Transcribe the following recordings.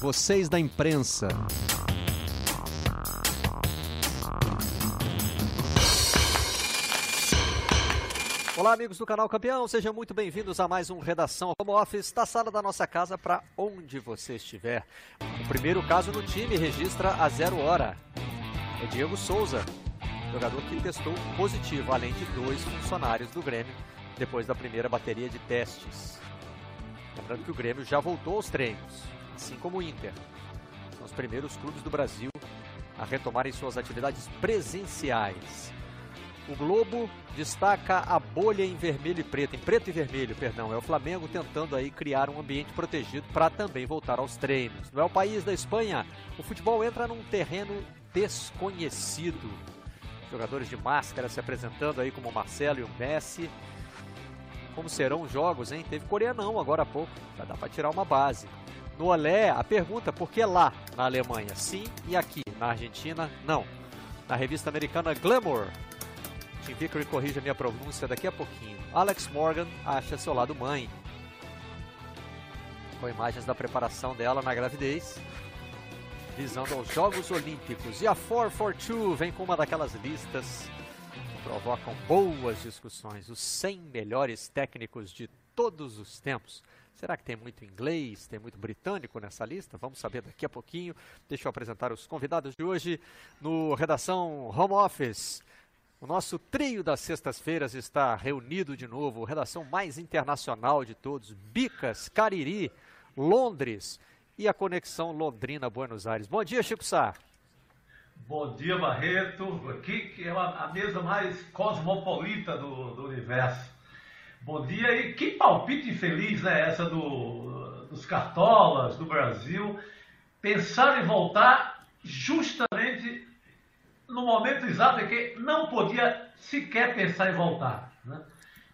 vocês da imprensa. Olá, amigos do canal Campeão, sejam muito bem-vindos a mais um Redação Home Office da sala da nossa casa para onde você estiver. O primeiro caso no time registra a zero hora. É Diego Souza, jogador que testou positivo, além de dois funcionários do Grêmio depois da primeira bateria de testes. Lembrando que o Grêmio já voltou aos treinos, assim como o Inter. São os primeiros clubes do Brasil a retomarem suas atividades presenciais. O Globo destaca a bolha em vermelho e preto, em preto e vermelho, perdão. É o Flamengo tentando aí criar um ambiente protegido para também voltar aos treinos. Não é o país da Espanha. O futebol entra num terreno desconhecido. Jogadores de máscara se apresentando aí como o Marcelo e o Messi. Como serão os jogos, hein? Teve coreanão agora há pouco. Já dá para tirar uma base. No Olé, a pergunta por que lá na Alemanha sim e aqui na Argentina não. Na revista americana Glamour, Tim Vickery corrige a minha pronúncia daqui a pouquinho. Alex Morgan acha seu lado mãe. Com imagens da preparação dela na gravidez, visando aos Jogos Olímpicos. E a 442 vem com uma daquelas listas que provocam boas discussões. Os 100 melhores técnicos de todos os tempos. Será que tem muito inglês, tem muito britânico nessa lista? Vamos saber daqui a pouquinho. Deixa eu apresentar os convidados de hoje no Redação Home Office. O nosso trio das sextas-feiras está reunido de novo, redação mais internacional de todos, Bicas, Cariri, Londres e a conexão Londrina-Buenos Aires. Bom dia, Chico Sá. Bom dia, Barreto. Aqui que é a mesa mais cosmopolita do, do universo. Bom dia e que palpite feliz é essa do, dos cartolas do Brasil. Pensar em voltar justamente no momento exato em que não podia sequer pensar em voltar. Né?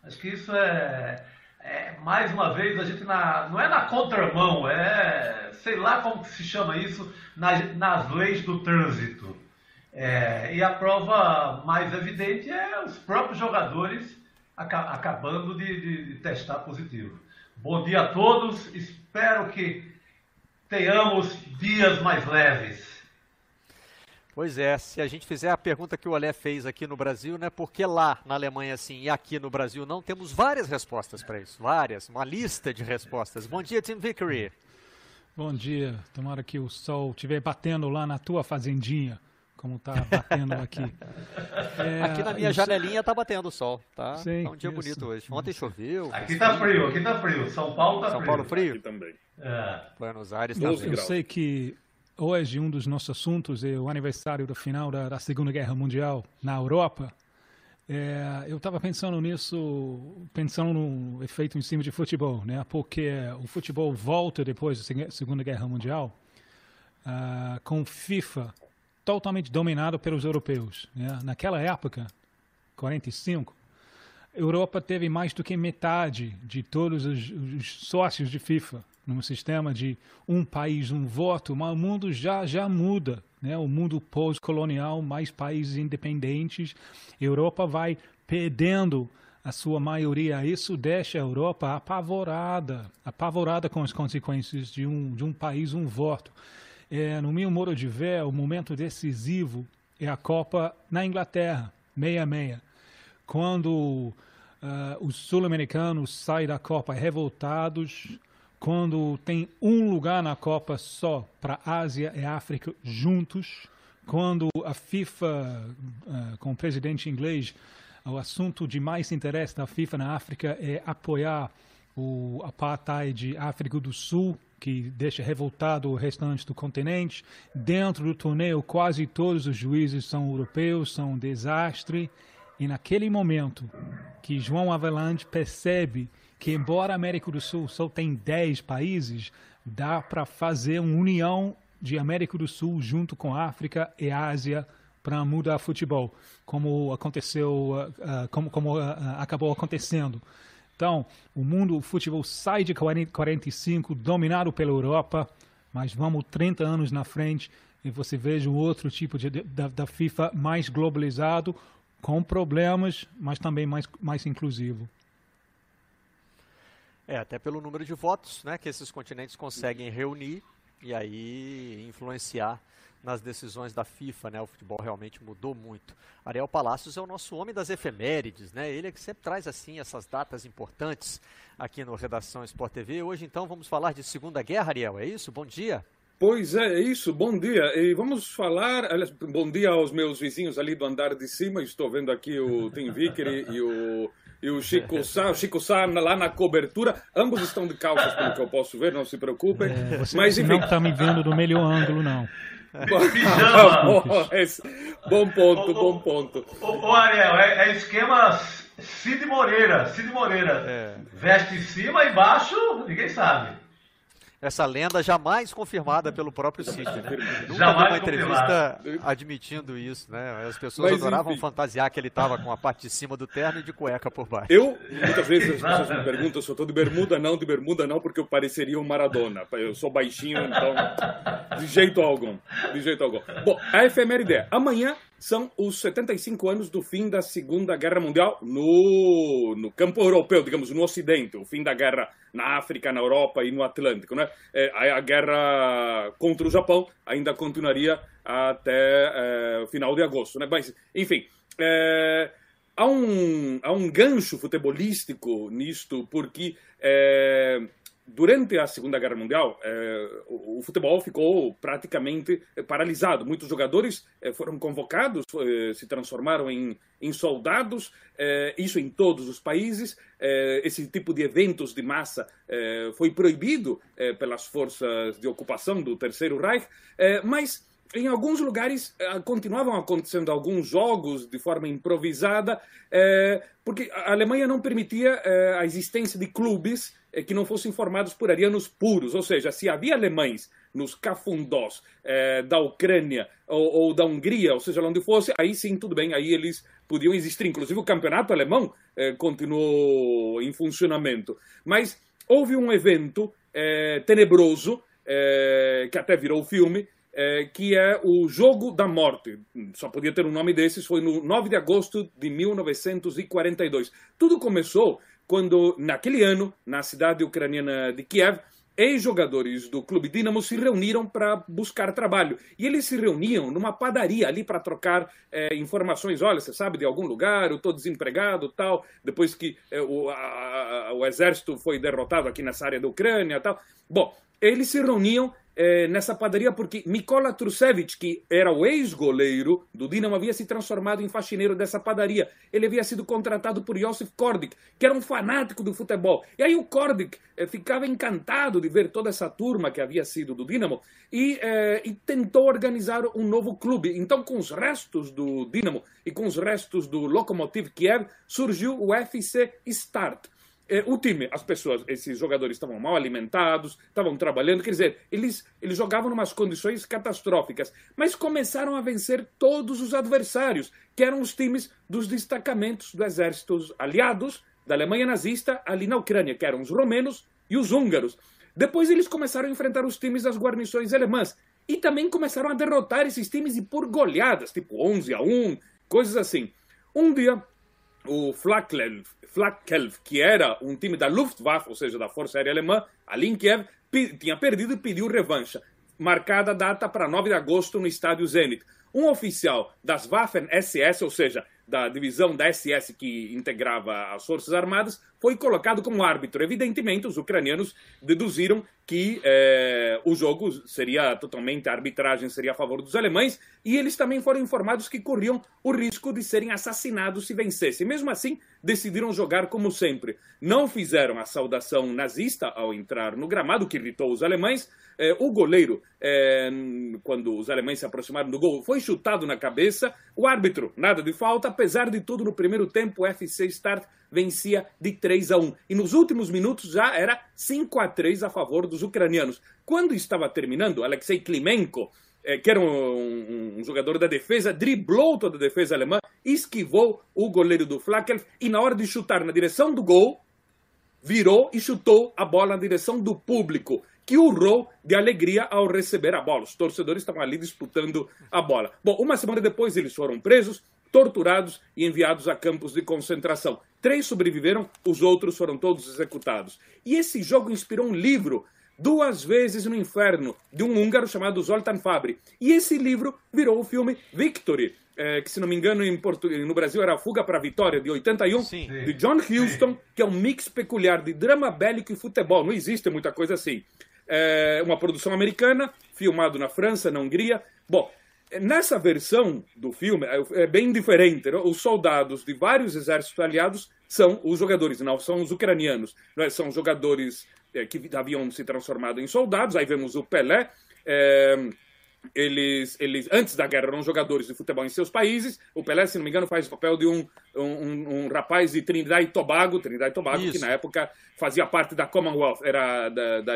Acho que isso é, é, mais uma vez, a gente na, não é na contramão, é, sei lá como se chama isso, nas, nas leis do trânsito. É, e a prova mais evidente é os próprios jogadores acabando de, de, de testar positivo. Bom dia a todos, espero que tenhamos dias mais leves. Pois é, se a gente fizer a pergunta que o Olé fez aqui no Brasil, né, por que lá na Alemanha sim e aqui no Brasil não, temos várias respostas para isso, várias, uma lista de respostas. Bom dia, Tim Vickery. Bom dia, tomara que o sol estiver batendo lá na tua fazendinha, como está batendo aqui. É, aqui na minha isso... janelinha está batendo o sol, tá? Sim, tá um dia isso. bonito hoje. Ontem choveu. Aqui está frio, aqui está frio. São Paulo está frio. São Paulo frio? Aqui também. É. Buenos Aires também. Eu, eu sei que Hoje, um dos nossos assuntos é o aniversário do final da, da Segunda Guerra Mundial na Europa. É, eu estava pensando nisso, pensando no efeito em cima de futebol, né? Porque o futebol volta depois da Segunda Guerra Mundial uh, com FIFA totalmente dominado pelos europeus. Né? Naquela época, 45, a Europa teve mais do que metade de todos os, os sócios de FIFA num sistema de um país, um voto, mas o mundo já, já muda. Né? O mundo pós-colonial, mais países independentes, a Europa vai perdendo a sua maioria. Isso deixa a Europa apavorada, apavorada com as consequências de um, de um país, um voto. É, no meu modo de ver, o momento decisivo é a Copa na Inglaterra, 66. Quando uh, os sul-americanos saem da Copa revoltados, quando tem um lugar na Copa só para Ásia e África juntos, quando a FIFA, uh, com o presidente inglês, o assunto de mais interesse da FIFA na África é apoiar o apartheid África do Sul, que deixa revoltado o restante do continente. Dentro do torneio, quase todos os juízes são europeus, são um desastre. E naquele momento que João Avelange percebe que embora a América do Sul só tem 10 países, dá para fazer uma união de América do Sul junto com África e Ásia para mudar futebol, como aconteceu, uh, como, como uh, acabou acontecendo. Então, o mundo, o futebol sai de 40, 45, dominado pela Europa, mas vamos 30 anos na frente e você veja um outro tipo de, da, da FIFA mais globalizado, com problemas, mas também mais, mais inclusivo. É, até pelo número de votos né, que esses continentes conseguem reunir, e aí influenciar nas decisões da FIFA, né? O futebol realmente mudou muito. Ariel Palacios é o nosso homem das efemérides, né? Ele é que sempre traz assim essas datas importantes aqui no Redação Sport TV. Hoje então vamos falar de Segunda Guerra, Ariel, é isso? Bom dia. Pois é, é isso, bom dia. E vamos falar, aliás, bom dia aos meus vizinhos ali do andar de cima. Estou vendo aqui o Tim Vickery e o e o Chico Sá, o Chico Sá lá na cobertura. Ambos estão de calças, pelo que eu posso ver, não se preocupem. É, você Mas, enfim... não está me vendo do melhor ângulo, não. bom ponto, bom ponto. Ô, Ariel, é, é, esquema Cid Moreira. Cid Moreira. É. Veste em cima e embaixo, ninguém sabe essa lenda jamais confirmada pelo próprio Cid, né? Nunca jamais deu uma entrevista admitindo isso, né? As pessoas Mas, adoravam enfim. fantasiar que ele estava com a parte de cima do terno e de cueca por baixo. Eu, muitas vezes as pessoas me perguntam se eu estou de bermuda, não, de bermuda não, porque eu pareceria um Maradona. Eu sou baixinho, então, de jeito algum, de jeito algum. Bom, a efeméride é, amanhã são os 75 anos do fim da Segunda Guerra Mundial no, no campo europeu, digamos, no Ocidente, o fim da guerra na África, na Europa e no Atlântico. Né? É, a guerra contra o Japão ainda continuaria até é, o final de agosto. Né? Mas, enfim, é, há, um, há um gancho futebolístico nisto, porque é, durante a Segunda Guerra Mundial, eh, o, o, futebol ficou praticamente eh, paralisado. Muitos jogadores eh, foram convocados, eh, se transformaram em, em soldados, isso em todos os países. Esse tipo de eventos de massa foi proibido pelas forças de ocupação do Terceiro Reich, mas em alguns lugares continuavam acontecendo alguns jogos de forma improvisada, porque a Alemanha não permitia a existência de clubes é que não fossem formados por arianos puros, ou seja, se havia alemães nos cafundós é, da Ucrânia ou, ou, da Hungria, ou seja, onde fosse, aí sim, tudo bem, aí eles podiam existir. Inclusive o campeonato alemão é, continuou em funcionamento. Mas houve um evento é, tenebroso, é, que até virou filme, é, que é o Jogo da Morte. Só podia ter um nome desses, foi no 9 de agosto de 1942. Tudo começou quando, naquele ano, na cidade ucraniana de Kiev, ex-jogadores do clube Dinamo se reuniram para buscar trabalho. E eles se reuniam numa padaria ali para trocar é, informações. Olha, você sabe de algum lugar? Eu estou desempregado, tal. Depois que é, o, a, o exército foi derrotado aqui nessa área da Ucrânia, tal. Bom, eles se reuniam é, nessa padaria porque Mikola Trusevich, que era o ex-goleiro do Dinamo, havia se transformado em faxineiro dessa padaria. Ele havia sido contratado por Josef Kordik, que era um fanático do futebol. E aí o Kordik é, ficava encantado de ver toda essa turma que havia sido do Dinamo e, é, e tentou organizar um novo clube. Então, com os restos do Dinamo e com os restos do Lokomotiv Kiev, surgiu o FC Start o time, as pessoas, esses jogadores estavam mal alimentados, estavam trabalhando, quer dizer, eles, eles jogavam em umas condições catastróficas, mas começaram a vencer todos os adversários, que eram os times dos destacamentos do exército aliados da Alemanha nazista ali na Ucrânia, que eram os romenos e os húngaros. Depois eles começaram a enfrentar os times das guarnições alemãs e também começaram a derrotar esses times e por goleadas, tipo 11 a 1, coisas assim. Um dia, o Flakelf, Flakelf, que era um time da Luftwaffe, ou seja, da Força Aérea Alemã, ali em Kiev, tinha perdido e pediu revanche. Marcada a data para 9 de agosto no estádio Zenit. Um oficial das Waffen-SS, ou seja, da divisão da SS que integrava as Forças Armadas, foi colocado como árbitro. Evidentemente, os ucranianos deduziram que eh, o jogo seria totalmente, a arbitragem seria a favor dos alemães, e eles também foram informados que corriam o risco de serem assassinados se vencessem. Mesmo assim, decidiram jogar como sempre. Não fizeram a saudação nazista ao entrar no gramado, que irritou os alemães. Eh, o goleiro, eh, quando os alemães se aproximaram do gol, foi chutado na cabeça. O árbitro, nada de falta. Apesar de tudo, no primeiro tempo, o FC Start vencia de 3 a 1. E nos últimos minutos já era 5 a 3 a favor dos ucranianos. Quando estava terminando, Alexei Klimenko, eh, que era um, um, um, jogador da defesa, driblou toda a defesa alemã, esquivou o goleiro do Flakel e na hora de chutar na direção do gol, virou e chutou a bola na direção do público, que urrou de alegria ao receber a bola. Os torcedores estavam ali disputando a bola. Bom, uma semana depois eles foram presos, torturados e enviados a campos de concentração. Três sobreviveram, os outros foram todos executados. E esse jogo inspirou um livro Duas Vezes no Inferno, de um húngaro chamado Zoltan Fabri. E esse livro virou o filme Victory, é, que se não me engano em no Brasil era Fuga para a Vitória, de 81, Sim. de John Huston, Sim. que é um mix peculiar de drama bélico e futebol. Não existe muita coisa assim. É uma produção americana, filmado na França, na Hungria. Bom, nessa versão do filme é, é bem diferente. Não? Os soldados de vários exércitos aliados são os jogadores, não são os ucranianos. Não é? São jogadores é, que haviam se transformado em soldados. Aí vemos o Pelé. É, eles, eles, antes da guerra, eram jogadores de futebol em seus países. O Pelé, se não me engano, faz o papel de um, um, um rapaz de Trinidad e Tobago, Trinidad e Tobago, Isso. que na época fazia parte da Commonwealth, era, da, da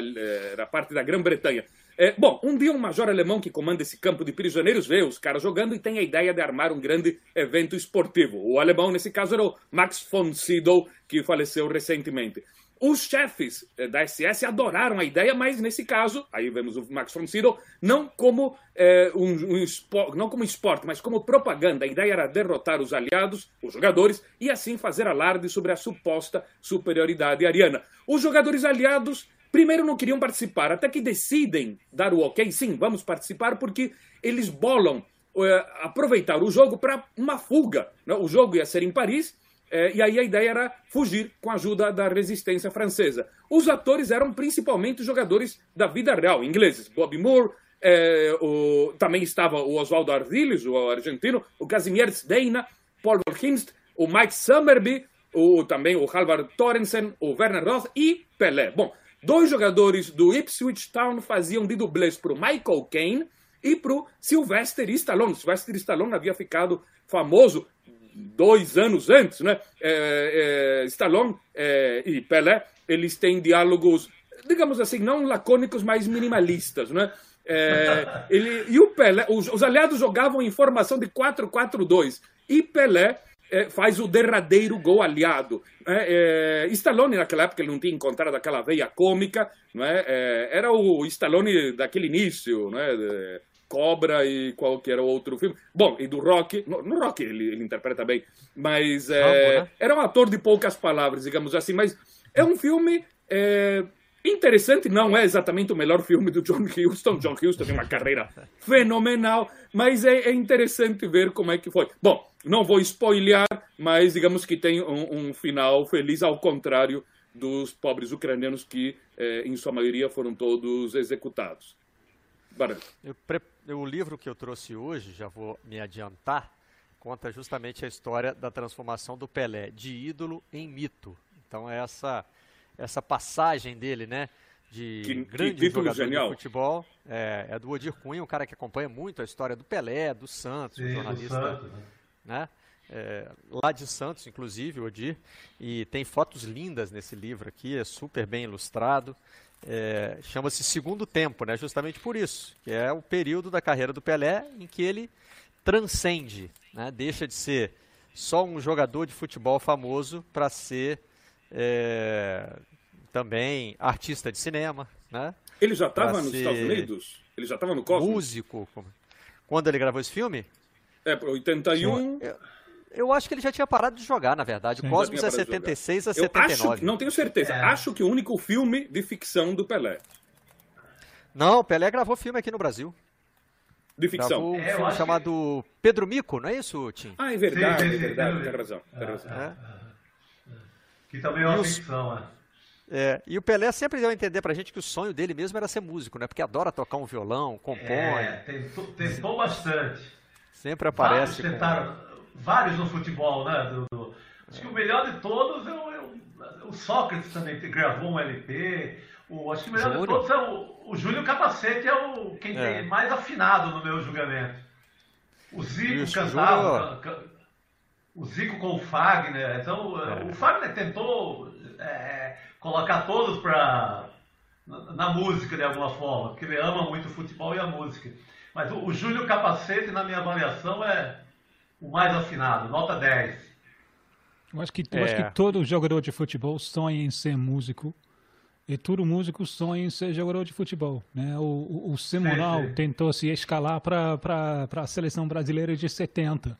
era parte da Grã-Bretanha. É, bom, um dia um major alemão que comanda esse campo de prisioneiros vê os caras jogando e tem a ideia de armar um grande evento esportivo. O alemão, nesse caso, era o Max von Sydow, que faleceu recentemente. Os chefes eh, da SS adoraram a ideia, mas nesse caso, aí vemos o Max von Sydow, não como é, um, um não como esporte, mas como propaganda. A ideia era derrotar os aliados, os jogadores, e assim fazer alarde sobre a suposta superioridade ariana. Os jogadores aliados primeiro não queriam participar, até que decidem dar o ok, sim, vamos participar, porque eles bolam é, aproveitar o jogo para uma fuga. Né? O jogo ia ser em Paris é, e aí a ideia era fugir com a ajuda da resistência francesa. Os atores eram principalmente jogadores da vida real, ingleses. Bobby Moore, é, o, também estava o Oswaldo Ardiles, o argentino, o Casimir Zdeina, Paul Verhinst, o Mike Summerby, o, também o Halvard Torrensen, o Werner Roth e Pelé. Bom, dois jogadores do Ipswich Town faziam de dublês para o Michael Caine e para o Sylvester Stallone. Sylvester Stallone havia ficado famoso dois anos antes, né? É, é, Stallone é, e Pelé, eles têm diálogos, digamos assim, não lacônicos, mas minimalistas, né? É, ele, e o Pelé, os, os, aliados jogavam em formação de 4-4-2 e Pelé é, faz o derradeiro gol aliado. Né? É, Stallone, naquela época, ele não tinha encontrado aquela veia cômica, não era o Stallone daquele início, né? Cobra e qualquer outro filme. Bom, e do Rock. No, no Rock ele, ele, interpreta bem, mas é, né? era um ator de poucas palavras, digamos assim. Mas é um filme é, interessante, não é exatamente o melhor filme do John Huston. John Huston tem uma carreira fenomenal, mas é, é interessante ver como é que foi. Bom, não vou spoilear, mas digamos que tem um, um final feliz, ao contrário dos pobres ucranianos que, é, em sua maioria, foram todos executados. Eu, o livro que eu trouxe hoje, já vou me adiantar, conta justamente a história da transformação do Pelé de ídolo em mito. Então é essa essa passagem dele, né, de que, grande que jogador genial. de futebol, é, é, do Odir Cunha, um cara que acompanha muito a história do Pelé, do Santos, Sim, um jornalista, Santos, né? né? É, lá de Santos, inclusive, o Odir, e tem fotos lindas nesse livro aqui, é super bem ilustrado é, chama-se segundo tempo, né? justamente por isso, que é o período da carreira do Pelé em que ele transcende, né? deixa de ser só um jogador de futebol famoso para ser é, também artista de cinema. Né? Ele já estava nos Estados Unidos? Ele já estava no Cosmos? Músico. Quando ele gravou esse filme? É, 81. Eu, eu acho que ele já tinha parado de jogar, na verdade. O Cosmos é 76 a 79. Eu acho, não tenho certeza. É. Acho que o único filme de ficção do Pelé. Não, o Pelé gravou filme aqui no Brasil. De ficção. Gravou um é, filme chamado que... Pedro Mico, não é isso, Tim? Ah, é verdade, sim, sim, é verdade. Tem razão. Tem razão. É. Que também é uma ficção, é. É, e o Pelé sempre deu a entender pra gente que o sonho dele mesmo era ser músico, né? Porque adora tocar um violão, compõe. É, tentou, tentou bastante. Sempre aparece. Vários tentaram, com vários no futebol, né? Do, do... Acho que o melhor de todos é o, é o, o Sócrates também gravou um LP. O, acho que o melhor Júlio. de todos é o, o Júlio Capacete, é o quem é. tem mais afinado no meu julgamento. O Zico Isso, cantava, Júlio... o Zico com o Fagner. Então, é. o Fagner tentou é, colocar todos para na, na, música de alguma forma, porque ele ama muito o futebol e a música. Mas o, o Júlio Capacete, na minha avaliação, é o mais afinado, nota 10. Eu acho que, é. eu acho que é. todo jogador de futebol sonha em ser músico. E todo músico sonha em ser jogador de futebol. Né? O, o, o Simonal sim, sim. tentou se escalar para a seleção brasileira de 70. Né?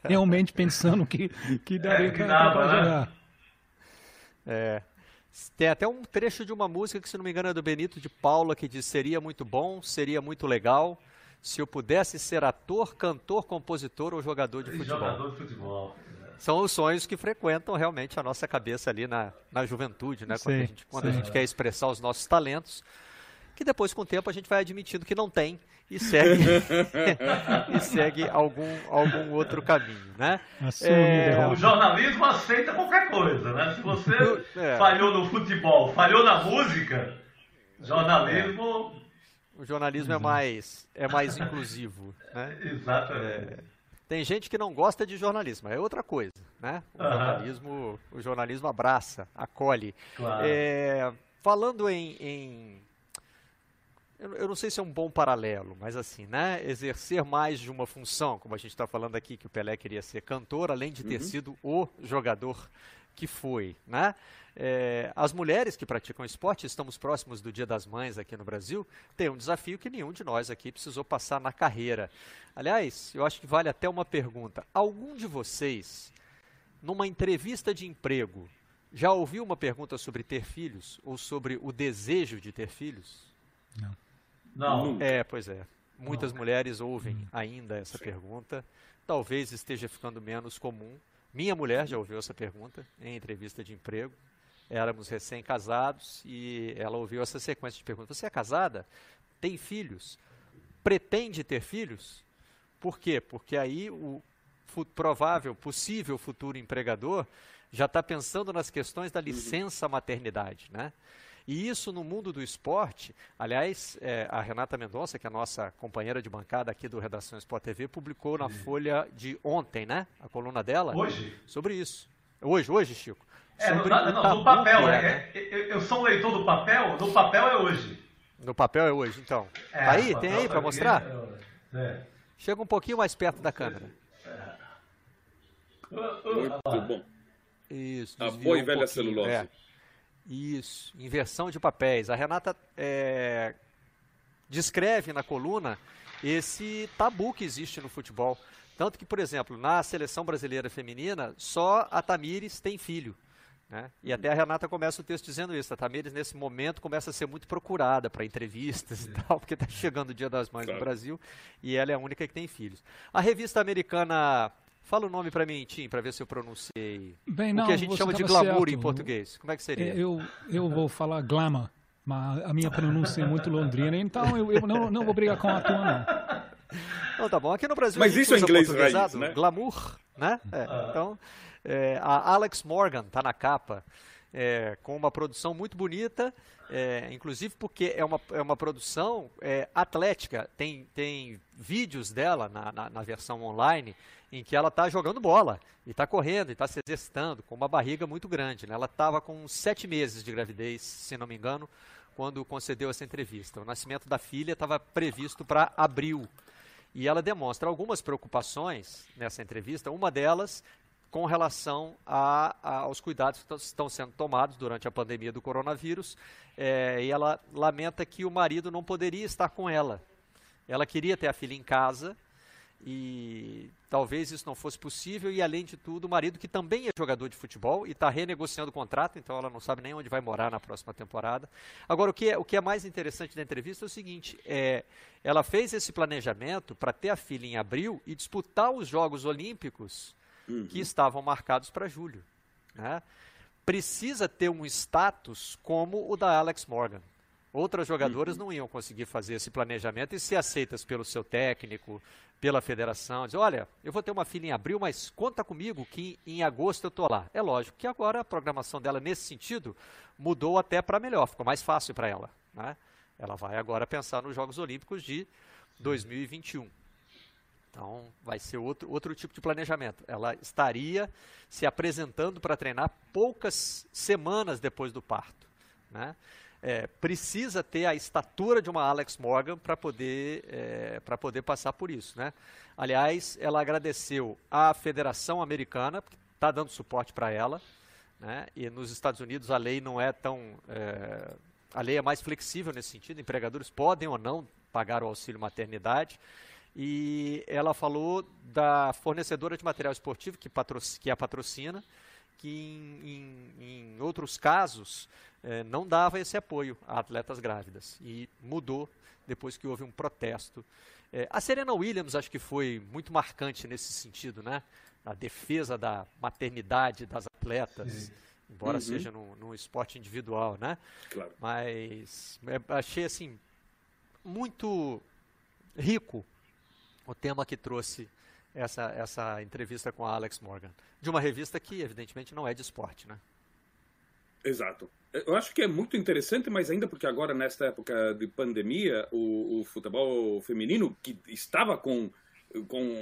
Realmente pensando que, que daria é, para né? jogar. É. Tem até um trecho de uma música que, se não me engano, é do Benito de Paula, que diz: seria muito bom, seria muito legal se eu pudesse ser ator, cantor, compositor ou jogador de futebol. Jogador de futebol. São os sonhos que frequentam realmente a nossa cabeça ali na, na juventude, né? Quando, sim, a, gente, quando a gente quer expressar os nossos talentos, que depois, com o tempo, a gente vai admitindo que não tem e segue, e segue algum, algum outro caminho, né? É, o jornalismo aceita qualquer coisa, né? Se você é. falhou no futebol, falhou na música, jornalismo o jornalismo é mais, é mais inclusivo. Né? Exatamente. É, tem gente que não gosta de jornalismo, é outra coisa. Né? O, uhum. jornalismo, o jornalismo abraça, acolhe. Claro. É, falando em, em eu, não sei se é um bom paralelo, mas assim, né? Exercer mais de uma função, como a gente está falando aqui, que o Pelé queria ser cantor, além de ter uhum. sido o jogador que foi, né? É, as mulheres que praticam esporte, estamos próximos do Dia das Mães aqui no Brasil, têm um desafio que nenhum de nós aqui precisou passar na carreira. Aliás, eu acho que vale até uma pergunta. Algum de vocês, numa entrevista de emprego, já ouviu uma pergunta sobre ter filhos ou sobre o desejo de ter filhos? Não. Não. É, pois é. Muitas Não. mulheres ouvem ainda essa Sim. pergunta. Talvez esteja ficando menos comum. Minha mulher já ouviu essa pergunta em entrevista de emprego éramos recém-casados e ela ouviu essa sequência de perguntas. Você é casada? Tem filhos? Pretende ter filhos? Por quê? Porque aí o provável, possível futuro empregador já está pensando nas questões da uhum. licença maternidade, né? E isso no mundo do esporte, aliás, é, a Renata Mendonça, que é a nossa companheira de bancada aqui do Redação Sport TV, publicou na Folha de ontem, né? A coluna dela. Hoje? Sobre isso. Hoje, hoje, Chico. É, no, não, no papel, é, é, é, eu sou um leitor do papel, no papel é hoje. No papel é hoje, então. É, tá aí? Tem aí para mostrar? É. Chega um pouquinho mais perto da câmera. Muito bom. Isso. A boa e velha um celulose. É. Isso, inversão de papéis. A Renata é, descreve na coluna esse tabu que existe no futebol. Tanto que, por exemplo, na seleção brasileira feminina, só a Tamires tem filho. Né? E até a Renata começa o texto dizendo isso. A Tamires, nesse momento, começa a ser muito procurada para entrevistas e tal, porque está chegando o Dia das Mães claro. no Brasil e ela é a única que tem filhos. A revista americana. Fala o nome para mim, Tim, para ver se eu pronunciei. Bem, não, o que a gente chama de glamour certo. em português. Como é que seria? Eu, eu vou falar glamour, mas a minha pronúncia é muito londrina, então eu, eu não, não vou brigar com a tua, não. Então tá bom. Aqui no Brasil. Mas isso é inglês raiz, né? Glamour, né? É, então. É, a Alex Morgan está na capa, é, com uma produção muito bonita, é, inclusive porque é uma, é uma produção é, atlética. Tem, tem vídeos dela na, na, na versão online em que ela está jogando bola e está correndo e está se exercitando com uma barriga muito grande. Né? Ela estava com sete meses de gravidez, se não me engano, quando concedeu essa entrevista. O nascimento da filha estava previsto para abril. E ela demonstra algumas preocupações nessa entrevista. Uma delas com relação a, a, aos cuidados que estão sendo tomados durante a pandemia do coronavírus. É, e ela lamenta que o marido não poderia estar com ela. Ela queria ter a filha em casa e talvez isso não fosse possível. E além de tudo, o marido, que também é jogador de futebol e está renegociando o contrato, então ela não sabe nem onde vai morar na próxima temporada. Agora, o que é, o que é mais interessante da entrevista é o seguinte: é, ela fez esse planejamento para ter a filha em abril e disputar os Jogos Olímpicos uhum. que estavam marcados para julho. Né? Precisa ter um status como o da Alex Morgan. Outras jogadoras uhum. não iam conseguir fazer esse planejamento e ser aceitas pelo seu técnico, pela federação. Dizer, olha, eu vou ter uma filha em abril, mas conta comigo que em agosto eu estou lá. É lógico que agora a programação dela, nesse sentido, mudou até para melhor, ficou mais fácil para ela. Né? Ela vai agora pensar nos Jogos Olímpicos de 2021. Então, vai ser outro, outro tipo de planejamento. Ela estaria se apresentando para treinar poucas semanas depois do parto. Né? É, precisa ter a estatura de uma Alex Morgan para poder, é, poder passar por isso. Né? Aliás, ela agradeceu à Federação Americana, que está dando suporte para ela. Né? E nos Estados Unidos a lei não é tão. É, a lei é mais flexível nesse sentido, empregadores podem ou não pagar o auxílio maternidade e ela falou da fornecedora de material esportivo que, que a patrocina, que em, em, em outros casos é, não dava esse apoio a atletas grávidas. E mudou depois que houve um protesto. É, a Serena Williams acho que foi muito marcante nesse sentido, né? A defesa da maternidade das atletas. Embora uhum. seja num, num, esporte individual, né? Claro. Mas é, achei assim muito rico o tema que trouxe essa, essa entrevista com a Alex Morgan, de uma revista que evidentemente não é de esporte, né? Exato. Eu acho que é muito interessante, mas ainda porque agora, nesta época de pandemia, o, o futebol feminino, que estava com, com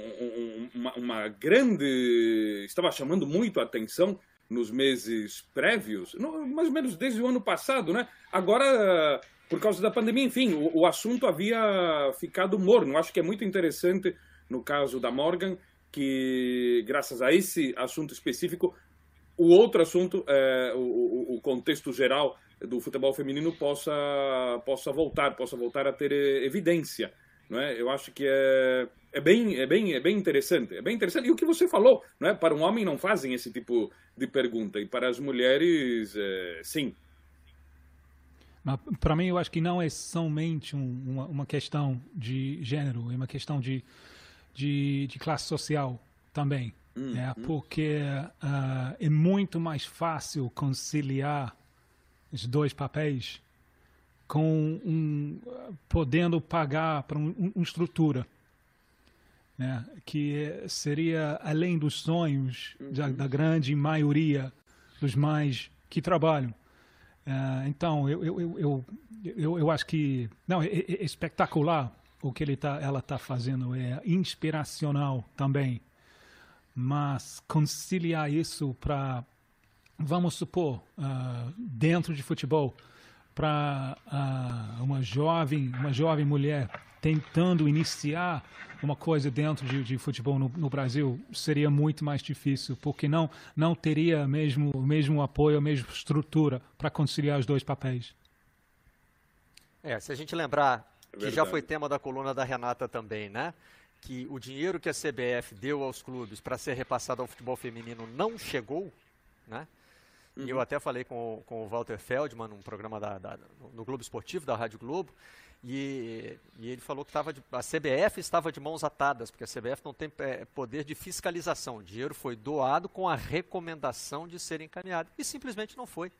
uma, uma, grande. estava chamando muito a atenção nos meses prévios, mais ou menos desde o ano passado, né? Agora, por causa da pandemia, enfim, o, o assunto havia ficado morno. Acho que é muito interessante, no caso da Morgan, que graças a esse assunto específico, o outro assunto, é, o, o, contexto geral do futebol feminino possa, possa voltar, possa voltar a ter evidência. Não é? Eu acho que é, é, bem, é, bem, é bem interessante. É bem interessante. E o que você falou, não é? para um homem não fazem esse tipo de pergunta, e para as mulheres, é, sim. Para mim, eu acho que não é somente um, uma, uma, questão de gênero, é uma questão de, de, de classe social também. Hum, né? Hum. Porque uh, é muito mais fácil conciliar os dois papéis com um, podendo pagar para um, uma estrutura, né? que seria além dos sonhos uhum. da, da, grande maioria dos mais que trabalham. Uh, então, eu, eu, eu, eu, eu, acho que não é, é espetacular o que ele tá, ela está fazendo, é inspiracional também. Mas conciliar isso para, vamos supor, uh, dentro de futebol, para uh, uma jovem, uma jovem mulher tentando iniciar uma coisa dentro de, de futebol no, no, Brasil seria muito mais difícil, porque não não teria mesmo o mesmo apoio, a mesma estrutura para conciliar os dois papéis. É, se a gente lembrar é que já foi tema da coluna da Renata também, né? Que o dinheiro que a CBF deu aos clubes para ser repassado ao futebol feminino não chegou, né? Uhum. E eu até falei com, com o Walter Feldman, num programa da, da, no Globo Esportivo, da Rádio Globo, e, e ele falou que tava de, a CBF estava de mãos atadas, porque a CBF não tem é, poder de fiscalização. O dinheiro foi doado com a recomendação de ser encaminhado, e simplesmente não foi.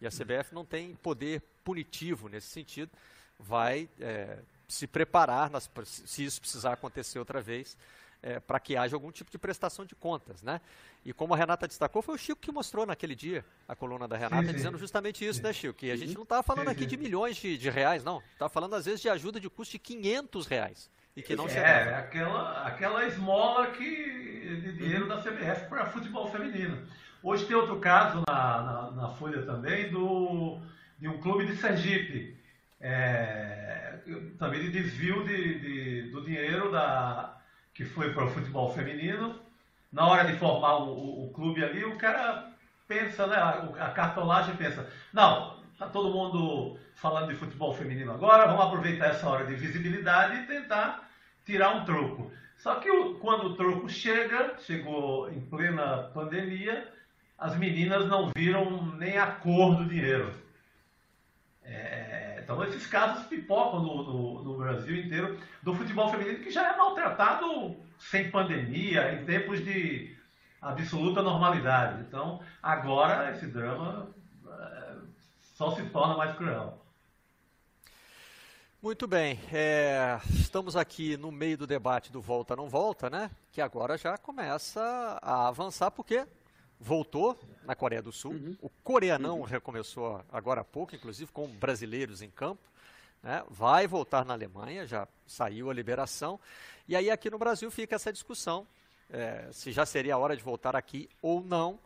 E a CBF não tem poder punitivo nesse sentido, vai é, se preparar, nas, se isso precisar acontecer outra vez, é, para que haja algum tipo de prestação de contas, né? E como a Renata destacou, foi o Chico que mostrou naquele dia a coluna da Renata, sim, dizendo justamente isso, sim. né, Chico? Que a gente não está falando aqui de milhões de, de reais, não. Está falando, às vezes, de ajuda de custo de 500 reais. E que não é, É, aquela, aquela esmola que, de dinheiro da CBF para futebol feminino. Hoje tem outro caso na, na, na, Folha também do, de um clube de Sergipe. É, também de desvio de, de, do dinheiro da, que foi para o futebol feminino. Na hora de formar o, o, o, clube ali, o cara pensa, né? A, a cartolagem pensa, não, tá todo mundo falando de futebol feminino agora, vamos aproveitar essa hora de visibilidade e tentar tirar um troco. Só que o, quando o troco chega, chegou em plena pandemia, as meninas não viram nem a cor do dinheiro. É, então esses casos pipocam no, no, no, Brasil inteiro do futebol feminino que já é maltratado sem pandemia, em tempos de absoluta normalidade. Então agora esse drama é, só se torna mais cruel. Muito bem, é, estamos aqui no meio do debate do volta não volta, né? Que agora já começa a avançar porque voltou na Coreia do Sul. Uhum. O coreanão uhum. recomeçou agora há pouco, inclusive com brasileiros em campo. Né? Vai voltar na Alemanha, já saiu a liberação. E aí aqui no Brasil fica essa discussão é, se já seria a hora de voltar aqui ou não.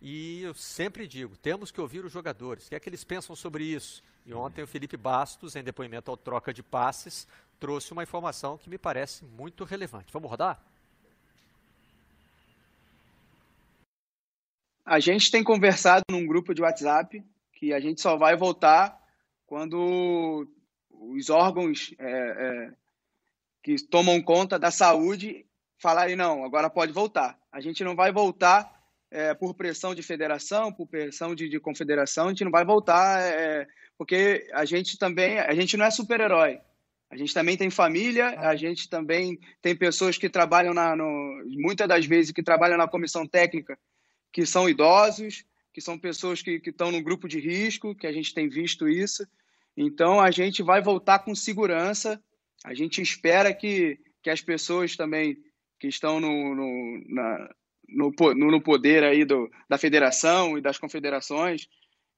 E eu sempre digo, temos que ouvir os jogadores, o que é que eles pensam sobre isso? E ontem o Felipe Bastos, em depoimento ao troca de passes, trouxe uma informação que me parece muito relevante. Vamos rodar? A gente tem conversado num grupo de WhatsApp que a gente só vai voltar quando os órgãos é, é, que tomam conta da saúde falarem não, agora pode voltar. A gente não vai voltar é, por pressão de federação, por pressão de, de confederação, a gente não vai voltar, é, porque a gente também, a gente não é super-herói. A gente também tem família, a gente também tem pessoas que trabalham na, no, muitas das vezes que trabalham na comissão técnica, que são idosos, que são pessoas que, estão no grupo de risco, que a gente tem visto isso. Então a gente vai voltar com segurança. A gente espera que, que as pessoas também que estão no, no, na, no, no poder aí do, da federação e das confederações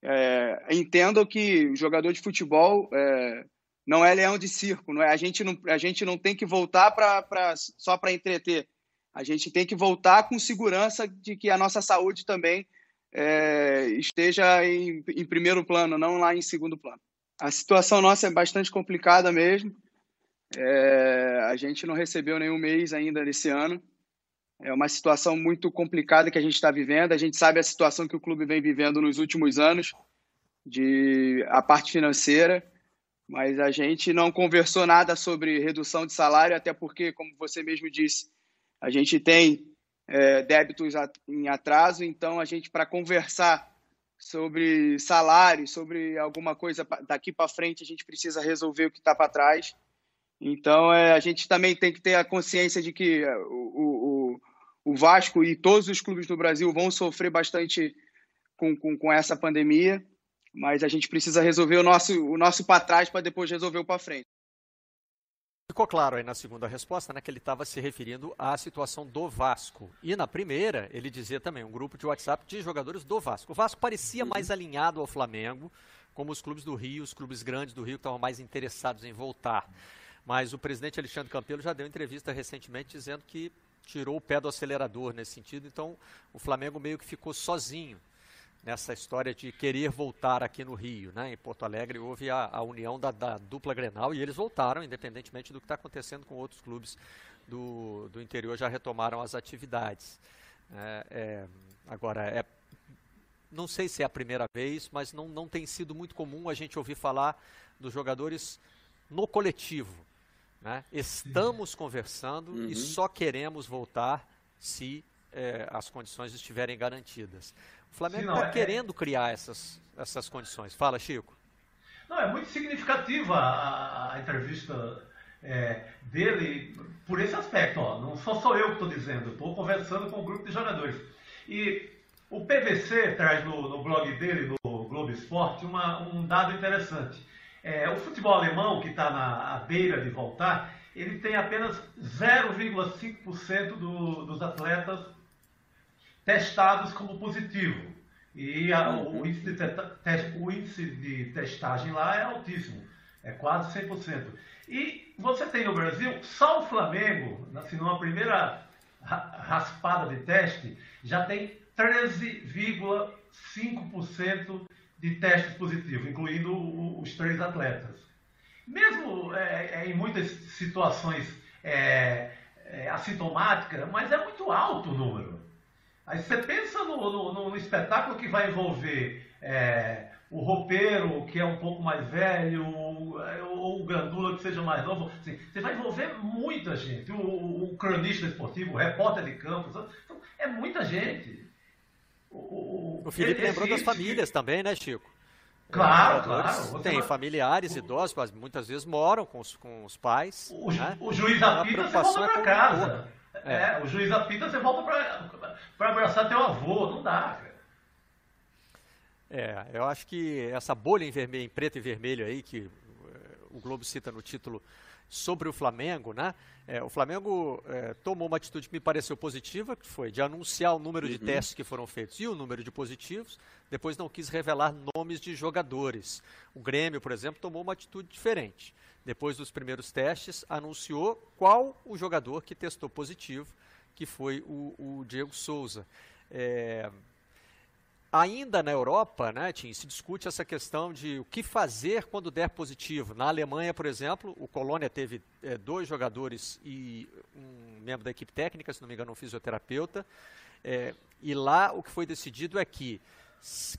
é, entendam que o jogador de futebol é, não é leão de circo, não é? A gente não, a gente não tem que voltar pra, pra, só para entreter. A gente tem que voltar com segurança de que a nossa saúde também é, esteja em, em primeiro plano, não lá em segundo plano. A situação nossa é bastante complicada mesmo. É, a gente não recebeu nenhum mês ainda nesse ano. É uma situação muito complicada que a gente está vivendo. A gente sabe a situação que o clube vem vivendo nos últimos anos, de a parte financeira, mas a gente não conversou nada sobre redução de salário, até porque, como você mesmo disse, a gente tem é, débitos em atraso, então a gente, para conversar sobre salário, sobre alguma coisa daqui para frente, a gente precisa resolver o que está para trás. Então, é, a gente também tem que ter a consciência de que é, o, o, o Vasco e todos os clubes do Brasil vão sofrer bastante com, com, com essa pandemia, mas a gente precisa resolver o nosso, o nosso para trás para depois resolver o para frente. Ficou claro aí na segunda resposta né, que ele estava se referindo à situação do Vasco. E na primeira, ele dizia também um grupo de WhatsApp de jogadores do Vasco. O Vasco parecia mais uhum. alinhado ao Flamengo, como os clubes do Rio, os clubes grandes do Rio que estavam mais interessados em voltar. Mas o presidente Alexandre Campelo já deu entrevista recentemente dizendo que tirou o pé do acelerador nesse sentido, então o Flamengo meio que ficou sozinho nessa história de querer voltar aqui no Rio. Né? Em Porto Alegre houve a, a união da, da, dupla Grenal e eles voltaram, independentemente do que está acontecendo com outros clubes do, do interior, já retomaram as atividades. É, é, agora, é, não sei se é a primeira vez, mas não, não tem sido muito comum a gente ouvir falar dos jogadores no coletivo. Né? Estamos conversando uhum. e só queremos voltar se é, as condições estiverem garantidas. O Flamengo está é, querendo criar essas, essas condições. Fala, Chico. Não, é muito significativa a, a entrevista é, dele por esse aspecto. Ó. Não só sou eu que estou dizendo, estou conversando com um grupo de jogadores. E o PVC traz no, no blog dele, no Globo Esporte, uma, um dado interessante. É, o futebol alemão, que está na beira de voltar, ele tem apenas 0,5% do, dos atletas testados como positivo. E a, o, índice de te, o índice de testagem lá é altíssimo, é quase 100%. E você tem no Brasil, só o Flamengo, assim, numa primeira raspada de teste, já tem 13,5% de testes positivos, incluindo os três atletas. Mesmo é, é, em muitas situações é, é, assintomáticas, mas é muito alto o número. Aí você pensa no, no, no espetáculo que vai envolver é, o roupeiro, que é um pouco mais velho, ou, o gandula que seja mais novo. Assim, você vai envolver muita gente. O, o, cronista esportivo, o repórter de campo. Então, é muita gente. O, o Felipe lembrou das famílias também, né, Chico? Claro, claro. Tem familiares idosos, mas muitas vezes moram com os, com os pais. O, né? o juiz apita, você volta para casa. É. é. o juiz apita, você volta para abraçar teu avô. Não dá, cara. É, eu acho que essa bolha em, vermelho, em preto e vermelho aí, que eh, o Globo cita no título sobre o Flamengo, né? É, o Flamengo é, tomou uma atitude que me pareceu positiva, que foi de anunciar o número uhum. de testes que foram feitos e o número de positivos, depois não quis revelar nomes de jogadores. O Grêmio, por exemplo, tomou uma atitude diferente. Depois dos primeiros testes, anunciou qual o jogador que testou positivo, que foi o, o Diego Souza. É, Ainda na Europa, né, Tim, se discute essa questão de o que fazer quando der positivo. Na Alemanha, por exemplo, o Colônia teve é, dois jogadores e um membro da equipe técnica, se não me engano, um fisioterapeuta. É, e lá o que foi decidido é que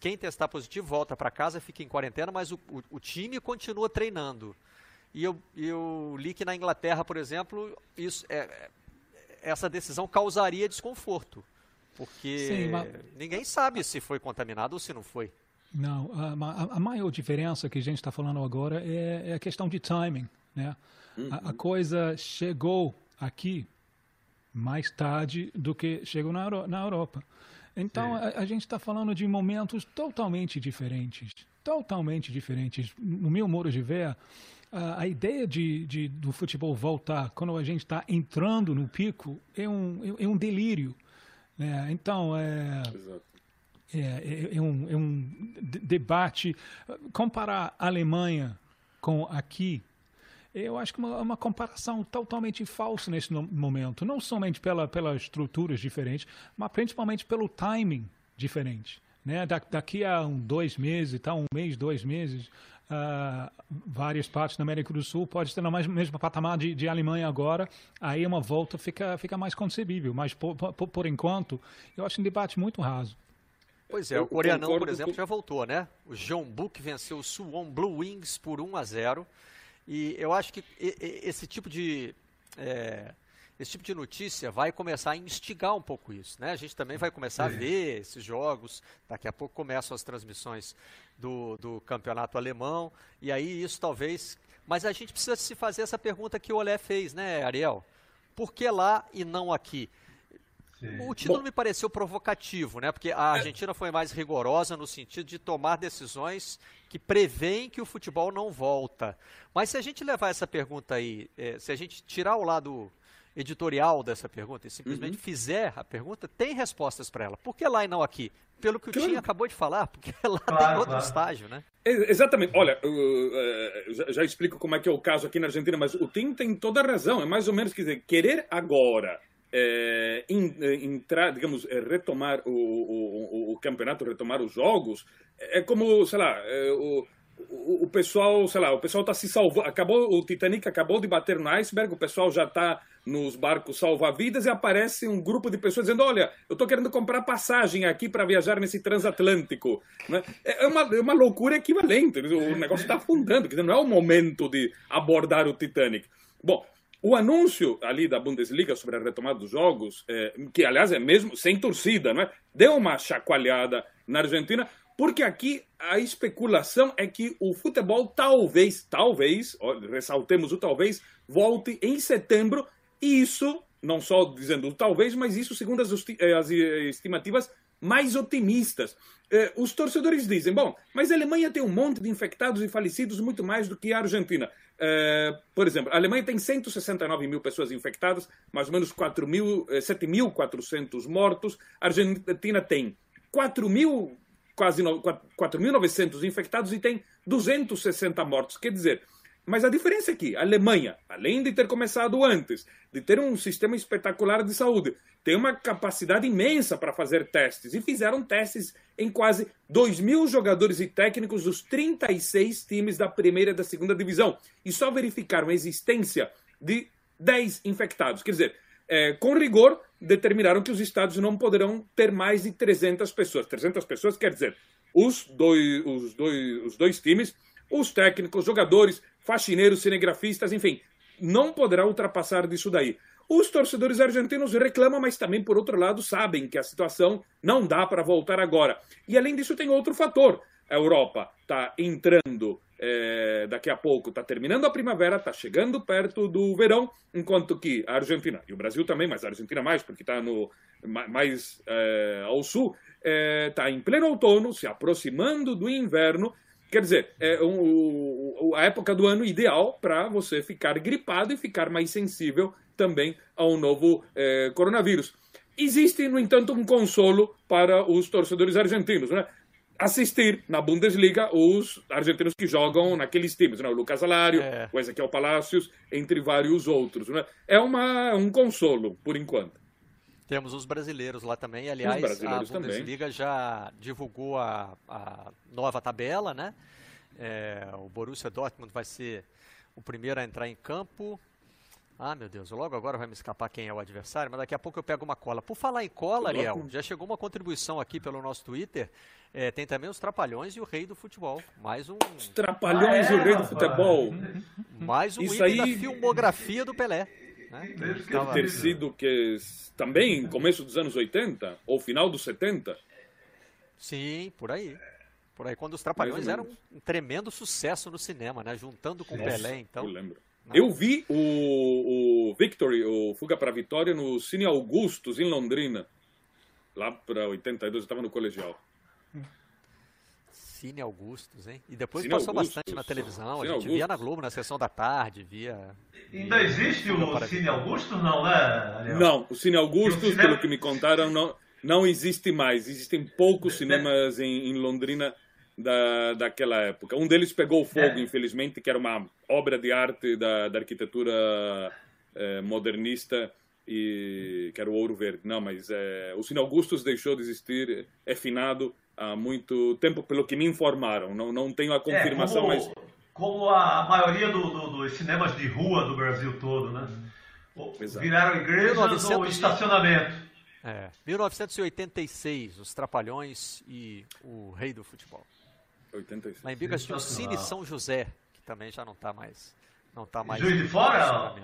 quem testar positivo volta para casa, fica em quarentena, mas o, o, o time continua treinando. E eu, eu, li que na Inglaterra, por exemplo, isso, é, essa decisão causaria desconforto Porque Sim, mas... ninguém sabe se foi contaminado ou se não foi. Não, a, a maior diferença que a gente está falando agora é, é, a questão de timing. Né? Uhum. A, a, uhum. coisa chegou aqui mais tarde do que chegou na, na Europa. Então, a, a, gente está falando de momentos totalmente diferentes. Totalmente diferentes. No meu modo de ver, a, a ideia de, de, do futebol voltar quando a gente está entrando no pico é um, é, é um delírio. Né? Então, é, é, é, é, um, é um debate. Comparar a Alemanha com aqui eu acho que uma, uma comparação totalmente falsa nesse momento, não somente pela, pelas estruturas diferentes, mas principalmente pelo timing diferente. Né? Da, daqui a um, dois meses, tá, um mês, dois meses, uh, várias partes da América do Sul pode estar no mesmo patamar de, de Alemanha agora, aí uma volta fica, fica mais concebível. Mas, por, por, por enquanto, eu acho um debate muito raso. Pois é, o coreanão, por exemplo, já voltou, né? O Jeonbuk venceu o Suwon Blue Wings por 1 a 0 e eu acho que esse tipo de é, esse tipo de notícia vai começar a instigar um pouco isso, né? A gente também vai começar a ver esses jogos. Daqui a pouco começam as transmissões do, do campeonato alemão e aí isso talvez. Mas a gente precisa se fazer essa pergunta que o Olé fez, né, Ariel? Por que lá e não aqui? Sim. O título Bom, me pareceu provocativo, né? Porque a Argentina foi mais rigorosa no sentido de tomar decisões que prevêem que o futebol não volta. Mas se a gente levar essa pergunta aí, é, se a gente tirar o lado editorial dessa pergunta e simplesmente uhum. fizer a pergunta, tem respostas para ela. Por que lá e não aqui? Pelo que o claro. Tim acabou de falar, porque lá claro, tem outro claro. estágio, né? Exatamente. Olha, uh, já, já, explico como é que é o caso aqui na Argentina, mas o Tim tem toda a razão. É mais ou menos, quer dizer, querer agora é, entrar, digamos, retomar o, o, o, campeonato, retomar os jogos, é como, sei lá, é, o, o, pessoal, sei lá, o pessoal está se salvando, acabou, o Titanic acabou de bater no iceberg, o pessoal já está nos barcos salva-vidas e aparece um grupo de pessoas dizendo, olha, eu estou querendo comprar passagem aqui para viajar nesse transatlântico. Né? É, uma, é uma loucura equivalente, o negócio está afundando, dizer, não é o momento de abordar o Titanic. Bom, o anúncio ali da Bundesliga sobre a retomada dos jogos, é, que aliás é mesmo sem torcida, não é? deu uma chacoalhada na Argentina, porque aqui a especulação é que o futebol talvez, talvez, ressaltemos o talvez, volte em setembro, e isso, não só dizendo talvez, mas isso segundo as, as estimativas mais otimistas. Eh, os torcedores dizem: bom, mas a Alemanha tem um monte de infectados e falecidos muito mais do que a Argentina. Eh, por exemplo, a Alemanha tem 169 mil pessoas infectadas, mais ou menos 7.400 eh, mortos. A Argentina tem 4 mil, quase 4.900 infectados e tem 260 mortos. Quer dizer, mas a diferença é que a Alemanha, além de ter começado antes, de ter um sistema espetacular de saúde, tem uma capacidade imensa para fazer testes. E fizeram testes em quase 2 mil jogadores e técnicos dos 36 times da primeira e da segunda divisão. E só verificaram a existência de 10 infectados. Quer dizer, é, com rigor, determinaram que os estados não poderão ter mais de 300 pessoas. 300 pessoas quer dizer os dois, os dois, os dois times, os técnicos, jogadores, faxineiros, cinegrafistas, enfim, não poderá ultrapassar disso daí. Os torcedores argentinos reclamam, mas também, por outro lado, sabem que a situação não dá para voltar agora. E além disso, tem outro fator. A Europa está entrando é, daqui a pouco, está terminando a primavera, está chegando perto do verão, enquanto que a Argentina, e o Brasil também, mas a Argentina mais, porque está mais é, ao sul, está é, em pleno outono, se aproximando do inverno, Quer dizer, é um, a época do ano ideal para você ficar gripado e ficar mais sensível também ao novo é, coronavírus. Existe, no entanto, um consolo para os torcedores argentinos, né? Assistir na Bundesliga os argentinos que jogam naqueles times, né? O Lucas Alário, é. o Ezequiel Palacios, entre vários outros, né? É uma, um consolo, por enquanto. Temos os brasileiros lá também. Aliás, a Bundesliga também. já divulgou a, a, nova tabela, né? É, o Borussia Dortmund vai ser o primeiro a entrar em campo. Ah, meu Deus, logo agora vai me escapar quem é o adversário, mas daqui a pouco eu pego uma cola. Por falar em cola, Ariel, já chegou uma contribuição aqui pelo nosso Twitter. É, tem também os Trapalhões e o Rei do Futebol. Mais um. Os Trapalhões ah, é, e o Rei do Futebol. Mais um Isso item aí... da filmografia do Pelé. Né? Deve ter sido que também começo dos anos 80 ou final dos 70. Sim, por aí. Por aí, quando os Trapalhões eram um tremendo sucesso no cinema, né? Juntando com o Pelé, então. Eu lembro. Eu vi o, o Victory, o Fuga para a Vitória, no Cine Augustus, em Londrina. Lá para 82, eu estava no colegial. Cine Augustus, hein? E depois Cine passou Augustus. bastante na televisão. Cine a gente Augustus. via na Globo, na sessão da tarde, via. Ainda existe o Cine Augustus, não, né, Ariel? Não, o Cine Augustus, o pelo que me contaram, não, não existe mais. Existem poucos cinemas em, em Londrina da, daquela época. Um deles pegou fogo, é. infelizmente, que era uma obra de arte da, da arquitetura eh, modernista e que era o Ouro Verde. Não, mas eh, o Cine Augustus deixou de existir, é finado há muito tempo, pelo que me informaram. Não, não tenho a confirmação, é, como, mas... Como a maioria do, do, dos cinemas de rua do Brasil todo, né? Exato. Viraram igrejas 1900... ou estacionamento. É, 1986, os Trapalhões e o Rei do Futebol. 86. Lá em Bicas tinha o Cine São José, que também já não está mais. Não tá mais. Juiz de Fora?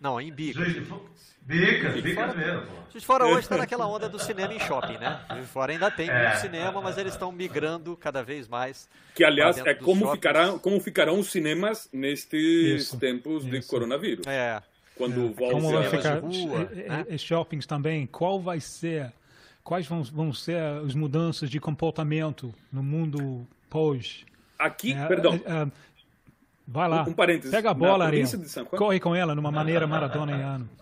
Não, em Bicas. Juiz de Fora. Bicas, Bicas, Bicas mesmo. Juiz de Fora hoje está naquela onda do cinema em shopping, né? Juiz de Fora ainda tem é, muito cinema, mas eles estão migrando cada vez mais. Que, aliás, é como ficarão, como ficarão os cinemas nestes isso, tempos isso. de coronavírus. É. Quando é. volta como vai ficar rua, né? shoppings também, qual vai ser, quais vão, vão ser as mudanças de comportamento no mundo Aqui, é, perdão. É, é vai lá. Um, um parênteses. Pega a bola, Ariel. Corre com ela numa maneira maradoniana.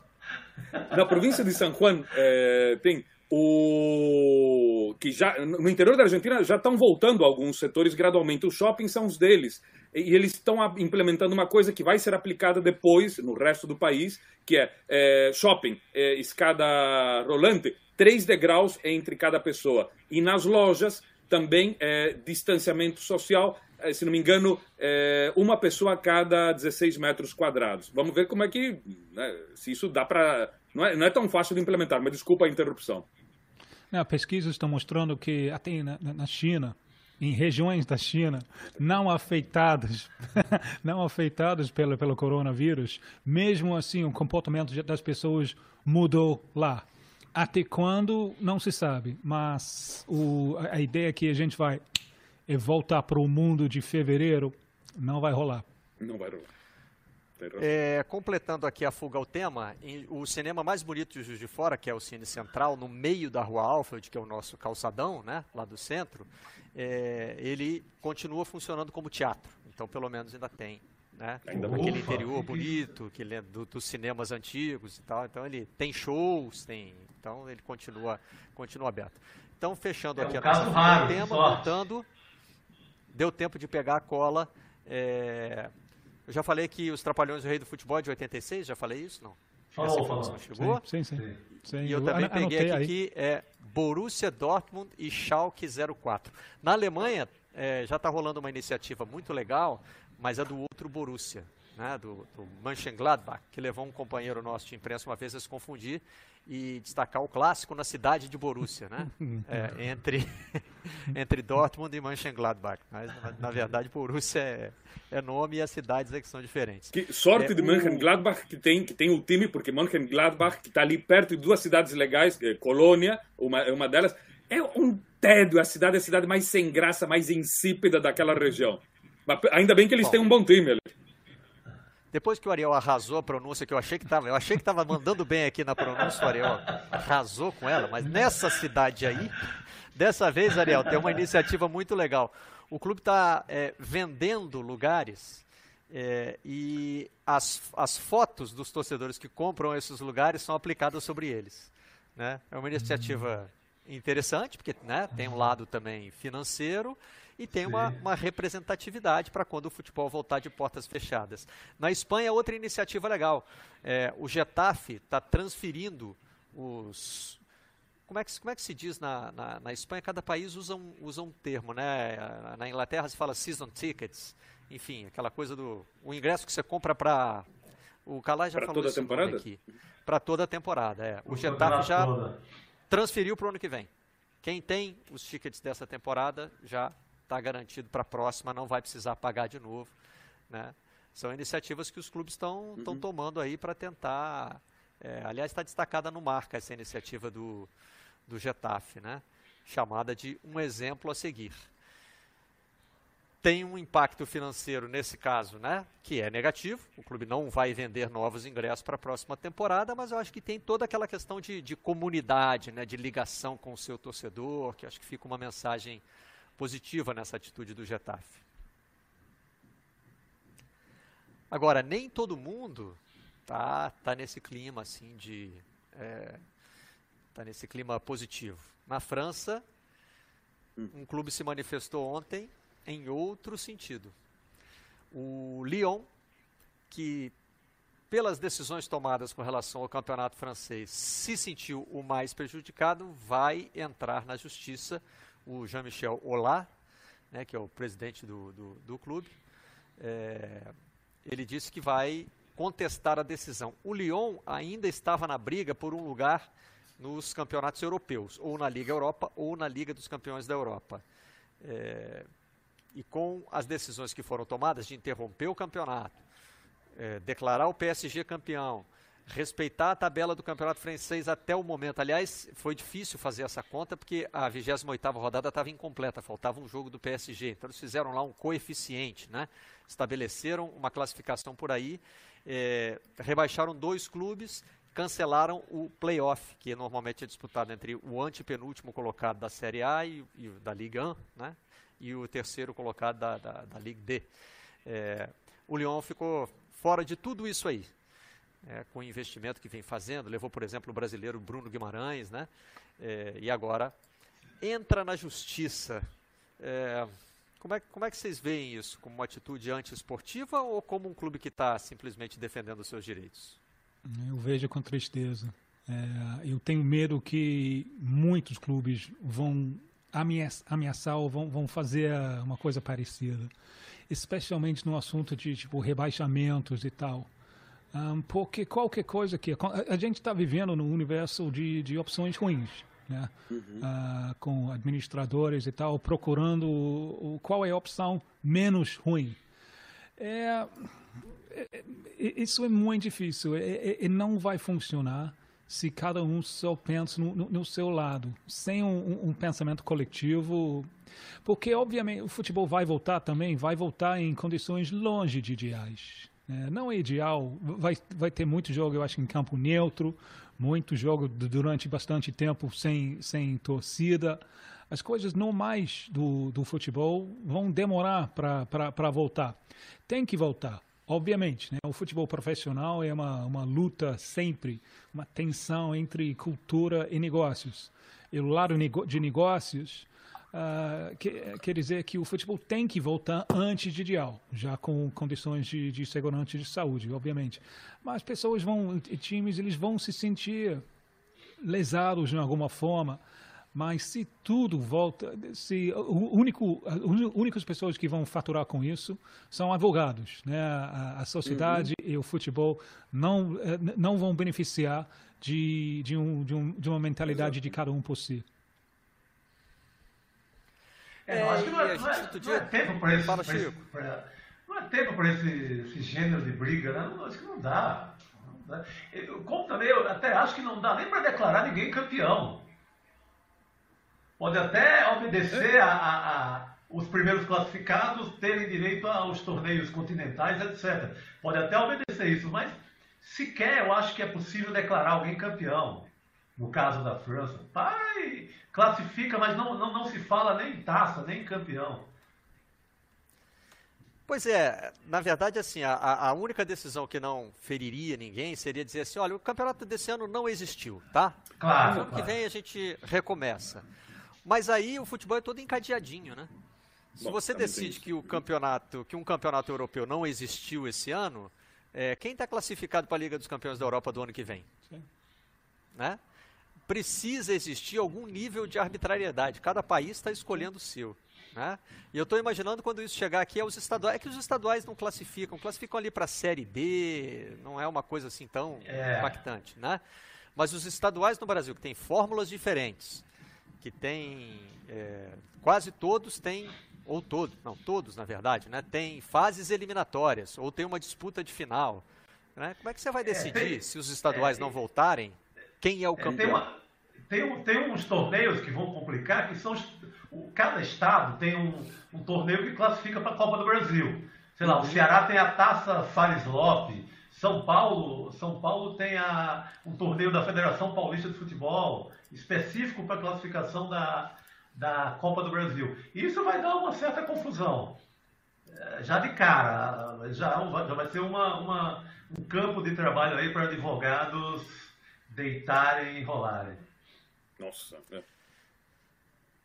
Na província de San Juan é, tem o que já no interior da Argentina já estão voltando alguns setores gradualmente. Os shoppings são os deles e eles estão implementando uma coisa que vai ser aplicada depois no resto do país, que é, é shopping, é, escada rolante, três degraus entre cada pessoa e nas lojas também é, distanciamento social, é, se não me engano, é, uma pessoa a cada 16 metros quadrados. Vamos ver como é que, né, se isso dá para... Não é, não é tão fácil de implementar, mas desculpa a interrupção. Não, pesquisas estão mostrando que até na, na China, em regiões da China não afetadas, não afetadas pelo, pelo coronavírus, mesmo assim o comportamento das pessoas mudou lá. Até quando, não se sabe, mas o, a ideia que a gente vai é voltar para o mundo de fevereiro não vai rolar. Não vai rolar. É, completando aqui a fuga ao tema, o cinema mais bonito de Juiz de Fora, que é o Cine Central, no meio da Rua Alfred, que é o nosso calçadão, né, lá do centro, é, ele continua funcionando como teatro. Então, pelo menos ainda tem né? Ainda aquele interior bonito, que é do, dos cinemas antigos e tal. Então ele tem shows, tem, então ele continua, continua aberto. Então fechando é aqui um a nossa raro, tema, voltando, deu tempo de pegar a cola. É, eu já falei que os Trapalhões do Rei do Futebol é de 86, já falei isso? Não. Falou, Essa falou. chegou? Sim, sim. sim. sim. E eu, eu também peguei aqui aí. que é Borussia Dortmund e Schalke 04. Na Alemanha, é, já está rolando uma iniciativa muito legal mas é do outro Borussia, né, do, do Mönchengladbach, que levou um companheiro nosso de imprensa uma vez a se confundir e destacar o clássico na cidade de Borussia, né? É, entre, entre Dortmund e Mönchengladbach. Mas, na, na verdade, Borussia é, é, nome e as cidades é que são diferentes. Que sorte é, de Mönchengladbach que tem, que tem o time, porque Mönchengladbach, que está ali perto de duas cidades legais, é Colônia, uma, uma delas, é um tédio, a cidade é a cidade mais sem graça, mais insípida daquela região. Mas ainda bem que eles bom, têm um bom time ali. Depois que o Ariel arrasou a pronúncia, que eu achei que estava, eu achei que estava mandando bem aqui na pronúncia, o Ariel arrasou com ela, mas nessa cidade aí, dessa vez, Ariel, tem uma iniciativa muito legal. O clube está é, vendendo lugares é, e as, as fotos dos torcedores que compram esses lugares são aplicadas sobre eles. Né? É uma iniciativa interessante, porque né, tem um lado também financeiro e tem uma, uma, representatividade para quando o futebol voltar de portas fechadas. Na Espanha, outra iniciativa legal. É, o Getafe está transferindo os. Como é, que, como é que se diz na, na, na, Espanha? Cada país usa um, usa um termo, né? Na Inglaterra se fala season tickets, enfim, aquela coisa do o ingresso que você compra para o Calais já pra falou toda isso a temporada? aqui. Para toda a temporada, é. O Getafe já toda. Transferiu para o ano que vem. Quem tem os tickets dessa temporada já está garantido para a próxima, não vai precisar pagar de novo. Né? São iniciativas que os clubes estão uhum. tomando aí para tentar É, aliás, está destacada no marca essa iniciativa do, do Getafe, né? chamada de um exemplo a seguir. Tem um impacto financeiro nesse caso, né? que é negativo. O clube não vai vender novos ingressos para a próxima temporada, mas eu acho que tem toda aquela questão de, de comunidade, né? de ligação com o seu torcedor, que acho que fica uma mensagem positiva nessa atitude do Getafe. Agora, nem todo mundo tá, tá nesse clima assim de. É, tá nesse clima positivo. Na França, hum. um clube se manifestou ontem em outro sentido. O Lyon, que pelas decisões tomadas com relação ao campeonato francês se sentiu o mais prejudicado, vai entrar na justiça. O Jean-Michel Olat, né, que é o presidente do, do, do clube, é, ele disse que vai contestar a decisão. O Lyon ainda estava na briga por um lugar nos campeonatos europeus, ou na Liga Europa, ou na Liga dos Campeões da Europa. É, e com as decisões que foram tomadas de interromper o campeonato, é, declarar o PSG campeão, respeitar a tabela do campeonato francês até o momento. Aliás, foi difícil fazer essa conta porque a 28ª rodada estava incompleta, faltava um jogo do PSG. Então eles fizeram lá um coeficiente, né? estabeleceram uma classificação por aí, é, rebaixaram dois clubes, cancelaram o playoff, que normalmente é disputado entre o antepenúltimo colocado da Série A e, e da Liga 1, né? E o terceiro colocado da, da, da Liga D. É, o Lyon ficou fora de tudo isso aí é, com o investimento que vem fazendo, levou, por exemplo, o brasileiro Bruno Guimarães, né? É, e agora entra na justiça. É, como, é, como é que vocês veem isso? Como uma atitude antiesportiva ou como um clube que está simplesmente defendendo os seus direitos? Eu vejo com tristeza. É, eu tenho medo que muitos clubes vão ameaçar ou vão, vão fazer uma coisa parecida, especialmente no assunto de tipo rebaixamentos e tal. Um, porque qualquer coisa que. A, a gente está vivendo num universo de, de opções ruins. Né? Uhum. Uh, com administradores e tal, procurando o, o, qual é a opção menos ruim. É, é, é isso é muito difícil e é, é, não vai funcionar se cada um só pensa no, no, no seu lado, sem um, um, pensamento coletivo. Porque, obviamente, o futebol vai voltar também, vai voltar em condições longe de ideais. É, não é ideal, vai, vai ter muito jogo, eu acho, em campo neutro, muito jogo durante bastante tempo sem, sem torcida. As coisas normais do, do futebol vão demorar para voltar. Tem que voltar, obviamente. Né? O futebol profissional é uma, uma luta sempre, uma tensão entre cultura e negócios. E o lado de negócios Uh, que, quer dizer que o futebol tem que voltar antes de ideal, já com condições de, de segurança de saúde, obviamente. Mas pessoas vão, times, eles vão se sentir lesados de alguma forma. Mas se tudo volta, se o único, as únicas pessoas que vão faturar com isso são advogados, né? A, a sociedade uhum. e o futebol não eh, não vão beneficiar de, de, um, de, um, de uma mentalidade Exato. de cada um por si. É, é, acho que não é, não é, não é tempo para esse, Fala, esse pra, não é tempo para esse, esse gênero de briga, né? Não, acho que não dá. Não dá. Eu, como também eu até acho que não dá nem para declarar ninguém campeão. Pode até obedecer a, a, a, os primeiros classificados terem direito aos torneios continentais, etc. Pode até obedecer isso, mas sequer eu acho que é possível declarar alguém campeão. No caso da França, pai, classifica, mas não, não, não se fala nem taça, nem campeão. Pois é, na verdade, assim, a, a única decisão que não feriria ninguém seria dizer assim, olha, o campeonato desse ano não existiu, tá? Claro. Ano claro. que vem a gente recomeça. Mas aí o futebol é todo encadeadinho, né? Se Bom, você decide que o campeonato, que um campeonato europeu não existiu esse ano, é, quem está classificado para a Liga dos Campeões da Europa do ano que vem? Sim. Né? precisa existir algum nível de arbitrariedade. Cada país está escolhendo o seu. Né? E eu estou imaginando quando isso chegar aqui aos estaduais. É que os estaduais não classificam, classificam ali para a Série B, não é uma coisa assim tão é. impactante. Né? Mas os estaduais no Brasil, que tem fórmulas diferentes, que tem. É, quase todos têm, ou todos, não, todos na verdade, né, tem fases eliminatórias, ou tem uma disputa de final. Né? Como é que você vai é, decidir é, tem, se os estaduais é, não voltarem? Quem é o campeão? Tem, uma, tem, tem, uns torneios que vão complicar, que são. Cada estado tem um, um torneio que classifica para a Copa do Brasil. Sei lá, o uhum. Ceará tem a Taça Fares Lopes, São Paulo, São Paulo tem a, um torneio da Federação Paulista de Futebol, específico para a classificação da, da Copa do Brasil. Isso vai dar uma certa confusão. É, já de cara, já, já vai ser uma, uma, um campo de trabalho aí para advogados deitarem e enrolarem. Nossa, é.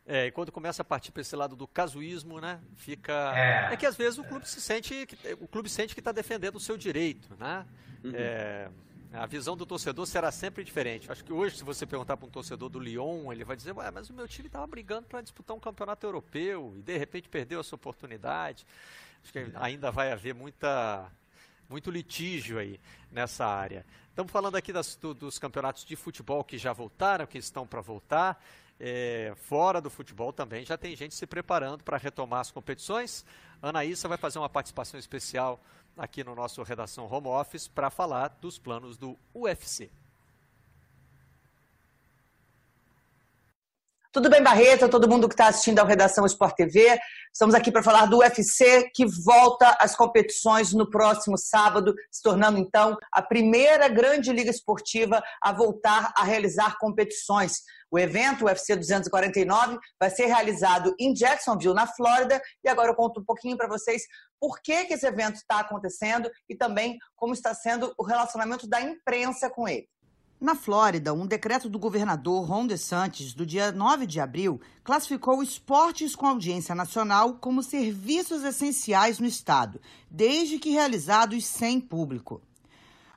É, e quando começa a partir para esse lado do casuísmo, né? Fica. É, é que às vezes o clube se sente. O clube sente que está defendendo o seu direito, né? Uhum. É, a visão do torcedor será sempre diferente. Acho que hoje, se você perguntar para um torcedor do Lyon, ele vai dizer: Ué, mas o meu time estava brigando para disputar um campeonato europeu e de repente perdeu essa oportunidade. Acho que ainda vai haver muita, muito litígio aí nessa área. Estamos falando aqui das, do, dos campeonatos de futebol que já voltaram, que estão para voltar é, fora do futebol também já tem gente se preparando para retomar as competições. Anaísa vai fazer uma participação especial aqui no nosso Redação Home Office para falar dos planos do UFC. Tudo bem, Barreto, todo mundo que está assistindo ao Redação Sport TV. Estamos aqui para falar do UFC, que volta às competições no próximo sábado, se tornando então a primeira grande liga esportiva a voltar a realizar competições. O evento, o UFC 249, vai ser realizado em Jacksonville, na Flórida, e agora eu conto um pouquinho para vocês por que, que esse evento está acontecendo e também como está sendo o relacionamento da imprensa com ele. Na Flórida, um decreto do governador Ron DeSantis, do dia 9 de abril, classificou esportes com audiência nacional como serviços essenciais no estado, desde que realizados sem público.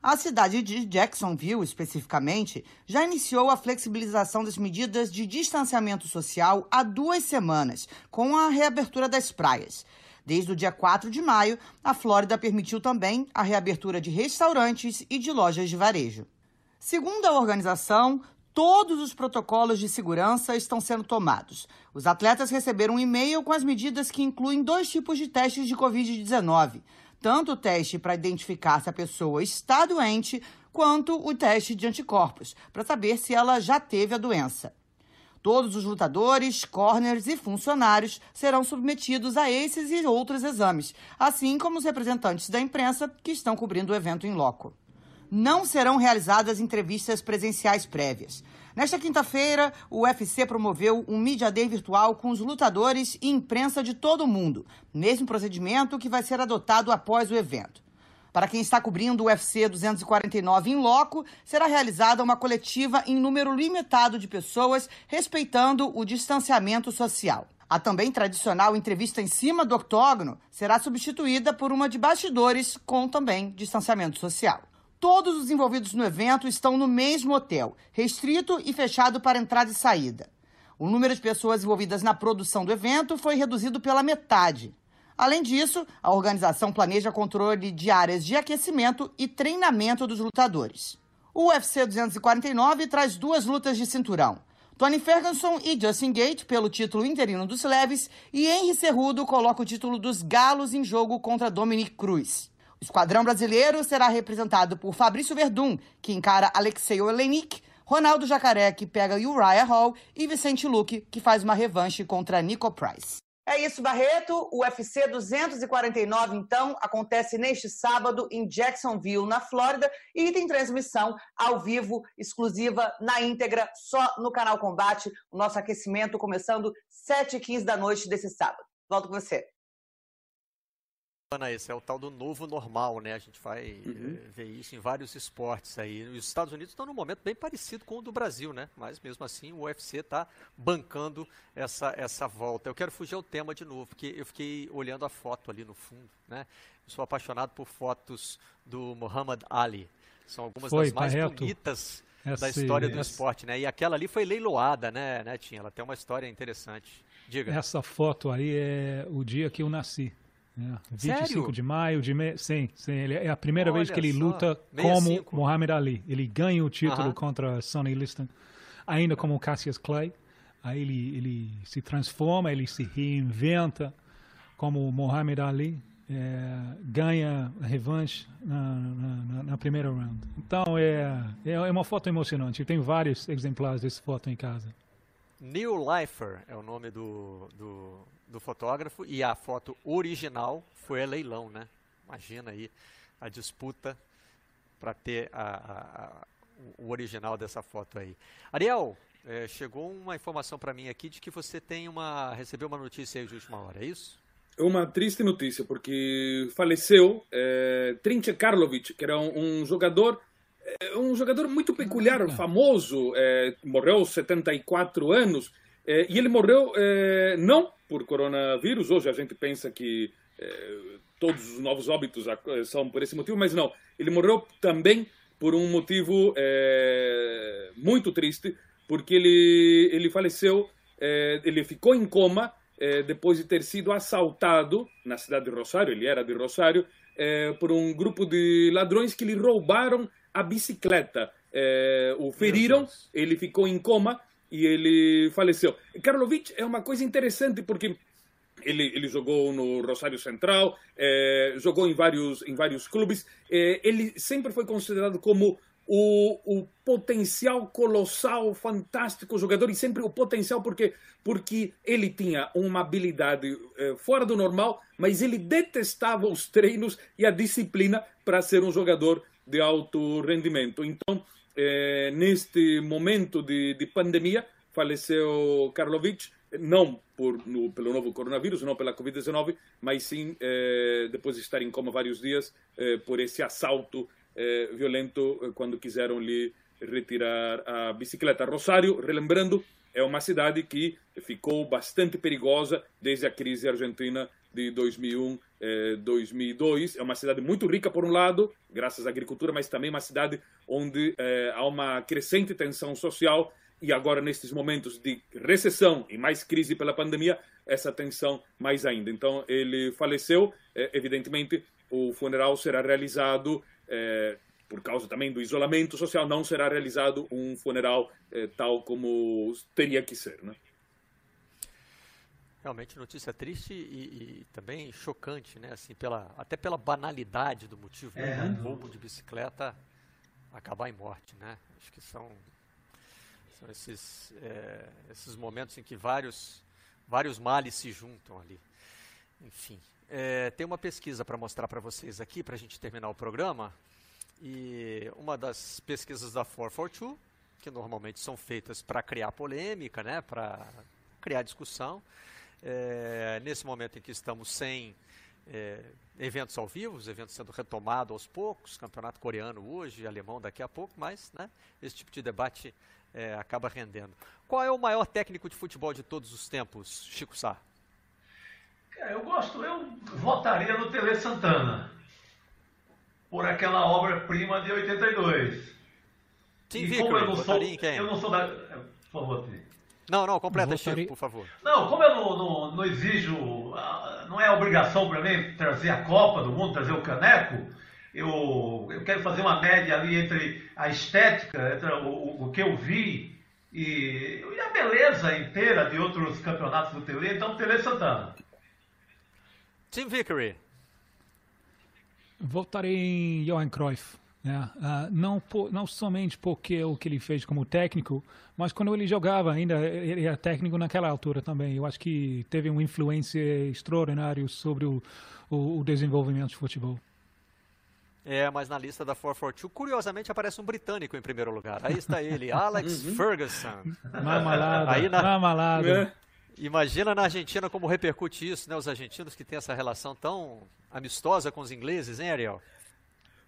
A cidade de Jacksonville, especificamente, já iniciou a flexibilização das medidas de distanciamento social há duas semanas, com a reabertura das praias. Desde o dia 4 de maio, a Flórida permitiu também a reabertura de restaurantes e de lojas de varejo. Segundo a organização, todos os protocolos de segurança estão sendo tomados. Os atletas receberam um e-mail com as medidas que incluem dois tipos de testes de Covid-19. Tanto o teste para identificar se a pessoa está doente, quanto o teste de anticorpos, para saber se ela já teve a doença. Todos os lutadores, corners e funcionários serão submetidos a esses e outros exames, assim como os representantes da imprensa que estão cobrindo o evento em loco não serão realizadas entrevistas presenciais prévias. Nesta quinta-feira, o UFC promoveu um Media Day virtual com os lutadores e imprensa de todo o mundo, mesmo procedimento que vai ser adotado após o evento. Para quem está cobrindo o UFC 249 em loco, será realizada uma coletiva em número limitado de pessoas, respeitando o distanciamento social. A também tradicional entrevista em cima do octógono será substituída por uma de bastidores com também distanciamento social. Todos os envolvidos no evento estão no mesmo hotel, restrito e fechado para entrada e saída. O número de pessoas envolvidas na produção do evento foi reduzido pela metade. Além disso, a organização planeja controle de áreas de aquecimento e treinamento dos lutadores. O UFC 249 traz duas lutas de cinturão. Tony Ferguson e Justin Gate pelo título interino dos leves e Henry Cerrudo coloca o título dos galos em jogo contra Dominic Cruz. O esquadrão brasileiro será representado por Fabrício Verdun, que encara Alexei Olenik, Ronaldo Jacaré, que pega Uriah Hall, e Vicente Luque, que faz uma revanche contra Nico Price. É isso, Barreto. O UFC 249, então, acontece neste sábado em Jacksonville, na Flórida, e tem transmissão ao vivo, exclusiva, na íntegra, só no canal Combate. O nosso aquecimento começando 7h15 da noite desse sábado. Volto com você esse é o tal do novo normal, né? A gente vai uhum. Eh, ver isso em vários esportes aí. Os Estados Unidos estão num momento bem parecido com o do Brasil, né? Mas mesmo assim o UFC está bancando essa, essa volta. Eu quero fugir ao tema de novo, porque eu fiquei olhando a foto ali no fundo, né? Eu sou apaixonado por fotos do Muhammad Ali. São algumas foi, das mais bonitas essa, da história do essa... esporte, né? E aquela ali foi leiloada, né, né, Tinha? Ela tem uma história interessante. Diga. Essa foto aí é o dia que eu nasci. É, 25 Sério? de maio de me... sim, sim, ele é a primeira Olha vez que ele só. luta 65. como Muhammad Ali. Ele ganha o título uh -huh. contra Sonny Liston, ainda como Cassius Clay. Aí ele, ele se transforma, ele se reinventa como Muhammad Ali. é, ganha a revanche na, na, na, primeira round. Então é, é uma foto emocionante. Eu tenho vários exemplares dessa foto em casa. Neil Leifer é o nome do, do, do fotógrafo e a foto original foi a leilão, né? Imagina aí a disputa para ter a, a, o original dessa foto aí. Ariel, é, chegou uma informação para mim aqui de que você tem uma recebeu uma notícia aí de última hora, é isso? Uma triste notícia, porque faleceu é, Trinche Karlovic, que era um, um jogador um jogador muito peculiar, famoso, é, morreu aos 74 anos, é, e ele morreu é, não por coronavírus, hoje a gente pensa que é, todos os novos óbitos são por esse motivo, mas não, ele morreu também por um motivo é, muito triste, porque ele, ele faleceu, ele ficou em coma depois de ter sido assaltado na cidade de Rosário, ele era de Rosário, por um grupo de ladrões que lhe roubaram a bicicleta. É, o feriram, ele ficou em coma e ele faleceu. Karlovic é uma coisa interessante porque ele, ele jogou no Rosário Central, é, jogou em vários, em vários clubes. É, ele sempre foi considerado como o, o potencial colossal, fantástico jogador e sempre o potencial porque porque ele tinha uma habilidade fora do normal, mas ele detestava os treinos e a disciplina para ser um jogador de alto rendimento. Então, neste momento de, de, pandemia, faleceu Karlovic, não por, no, pelo novo coronavírus, não pela Covid-19, mas sim eh, depois de estar em coma vários dias eh, por esse assalto violento quando quiseram lhe retirar a bicicleta. Rosário, relembrando, é uma cidade que ficou bastante perigosa desde a crise argentina de 2001, eh, 2002. É uma cidade muito rica, por um lado, graças à agricultura, mas também uma cidade onde eh, há uma crescente tensão social e agora, nestes momentos de recessão e mais crise pela pandemia, essa tensão mais ainda. Então, ele faleceu. Eh, evidentemente, o funeral será realizado eh, por causa também do isolamento social, não será realizado um funeral eh, tal como teria que ser, né? Realmente notícia triste e, e, também chocante, né? Assim, pela, até pela banalidade do motivo é, um roubo de bicicleta acabar em morte, né? Acho que são, são esses, é, esses momentos em que vários, vários males se juntam ali. Enfim, é, tem uma pesquisa para mostrar para vocês aqui, para a gente terminar o programa. E uma das pesquisas da 442, que normalmente são feitas para criar polêmica, né? Para criar discussão é, nesse momento em que estamos sem é, eventos ao vivo, os eventos sendo retomados aos poucos, campeonato coreano hoje, alemão daqui a pouco, mas né, esse tipo de debate é, acaba rendendo. Qual é o maior técnico de futebol de todos os tempos, Chico Sá? Eu gosto, eu votaria no Tele Santana, por aquela obra-prima de 82. Sim, e como eu não sou, eu não sou da... Por favor, não, não, completa, Chico, por favor. Não, como eu não, não, não exijo, ah, não é obrigação para mim trazer a Copa do Mundo, trazer o caneco, eu, eu quero fazer uma média ali entre a estética, entre o, o, o que eu vi e, e, a beleza inteira de outros campeonatos do Tele, então Tele Santana. Tim Vickery. Votarei em Johan Cruyff. Né? Uh, não, por, não somente porque o que ele fez como técnico, mas quando ele jogava ainda, ele era técnico naquela altura também. Eu acho que teve uma influência extraordinária sobre o, o, o desenvolvimento de futebol. É, mas na lista da 442, curiosamente, aparece um britânico em primeiro lugar. Aí está ele, Alex uhum. Ferguson. Mamalada, Aí na... mamalada. É. Imagina na Argentina como repercute isso, né? Os argentinos que têm essa relação tão amistosa com os ingleses, hein, Ariel?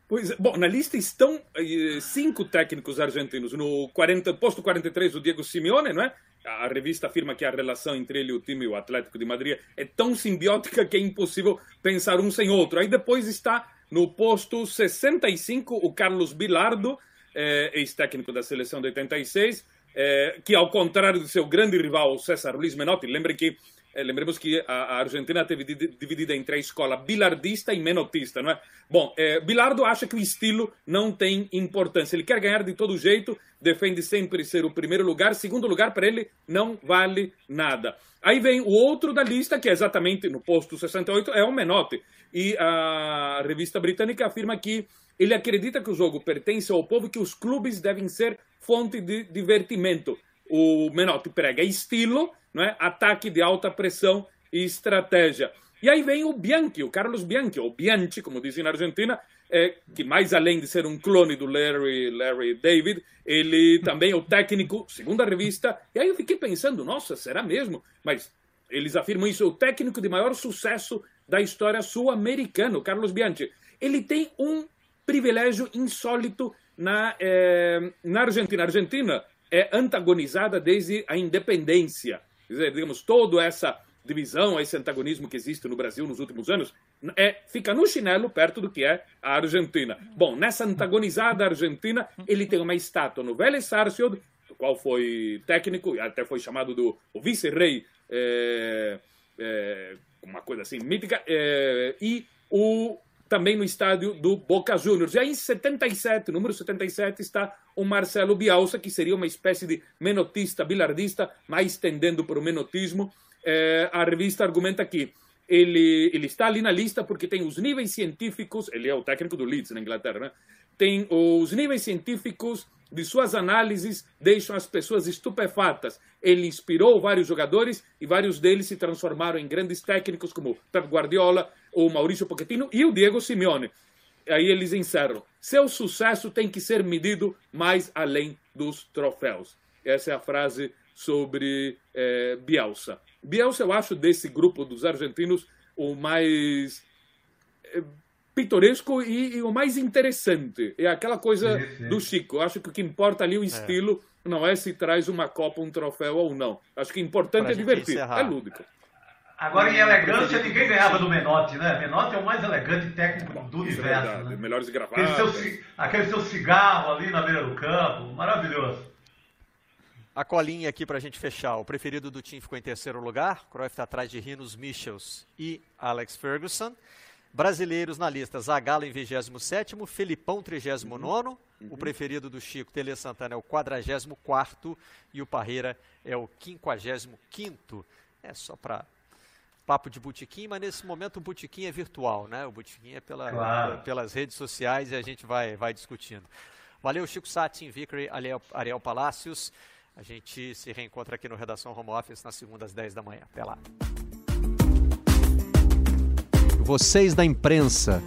Pois é. Bom, na lista estão eh, cinco técnicos argentinos. No 40, posto 43, o Diego Simeone, não é? A revista afirma que a relação entre ele e o time, o Atlético de Madrid, é tão simbiótica que é impossível pensar um sem outro. Aí depois está no posto 65 o Carlos Bilardo, eh, ex-técnico da seleção de 86, eh, que ao contrário do seu grande rival, o César Luiz Menotti, lembre que lembremos que a, Argentina teve dividida entre a escola bilardista e menotista, não é? Bom, eh, Bilardo acha que o estilo não tem importância. Ele quer ganhar de todo jeito, defende sempre ser o primeiro lugar. Segundo lugar, para ele, não vale nada. Aí vem o outro da lista, que é exatamente no posto 68, é o Menotti. E a revista britânica afirma que ele acredita que o jogo pertence ao povo que os clubes devem ser fonte de divertimento. O Menotti prega estilo, não é? ataque de alta pressão e estratégia. E aí vem o Bianchi, o Carlos Bianchi, ou Bianchi, como dizem na Argentina, é, que mais além de ser um clone do Larry, Larry David, ele também é o técnico, segundo a revista. E aí eu fiquei pensando, nossa, será mesmo? Mas eles afirmam isso, é o técnico de maior sucesso da história sul-americana, Carlos Bianchi. Ele tem um privilégio insólito na, é, na Argentina. A Argentina é antagonizada desde a independência. Dizer, digamos, toda essa divisão, esse antagonismo que existe no Brasil nos últimos anos, é, fica no chinelo perto do que é a Argentina. Bom, nessa antagonizada Argentina, ele tem uma estátua no Vélez Sarsfield, do qual foi técnico, até foi chamado do vice-rei, é, é, uma coisa assim mítica, é, e o também no estádio do Boca Juniors. Aí, em 77, número 77, está o Marcelo Bielsa, que seria uma espécie de menotista, bilardista, mais tendendo para o menotismo. É, a revista argumenta que ele, ele está ali na lista porque tem os níveis científicos, ele é o técnico do Leeds na Inglaterra, né? tem os níveis científicos de suas análises deixam as pessoas estupefatas. Ele inspirou vários jogadores e vários deles se transformaram em grandes técnicos como Pep Guardiola, o Maurício Pochettino e o Diego Simeone. Aí eles encerram. Seu sucesso tem que ser medido mais além dos troféus. Essa é a frase sobre é, Bielsa. Bielsa, eu acho, desse grupo dos argentinos, o mais é, pitoresco e, e, o mais interessante. É aquela coisa sim, sim. do Chico. Acho que o que importa ali é o é. estilo, é. não é se traz uma Copa, um troféu ou não. Acho que o importante pra é divertir, encerrar. é lúdico. Agora, em elegância, ninguém ganhava do Menotti, né? Menotti é o mais elegante técnico do Isso universo. É né? Melhores gravados. Aquele seu, aquele seu cigarro ali na beira do campo, maravilhoso. A colinha aqui para a gente fechar. O preferido do time ficou em terceiro lugar. Cruyff está atrás de Rinos Michels e Alex Ferguson. Brasileiros na lista, Zagallo em 27 Felipão 39 uhum. O preferido do Chico, Tele Santana, é o 44 e o Parreira é o 55 É só para papo de botequim, mas nesse momento o botequim é virtual, né? O botequim é pela, claro. pelas redes sociais e a gente vai, vai discutindo. Valeu, Chico Satin, Vickery, Ariel, Ariel Palácios. A gente se reencontra aqui no Redação Home Office nas segundas 10 da manhã. Até lá. Vocês da imprensa.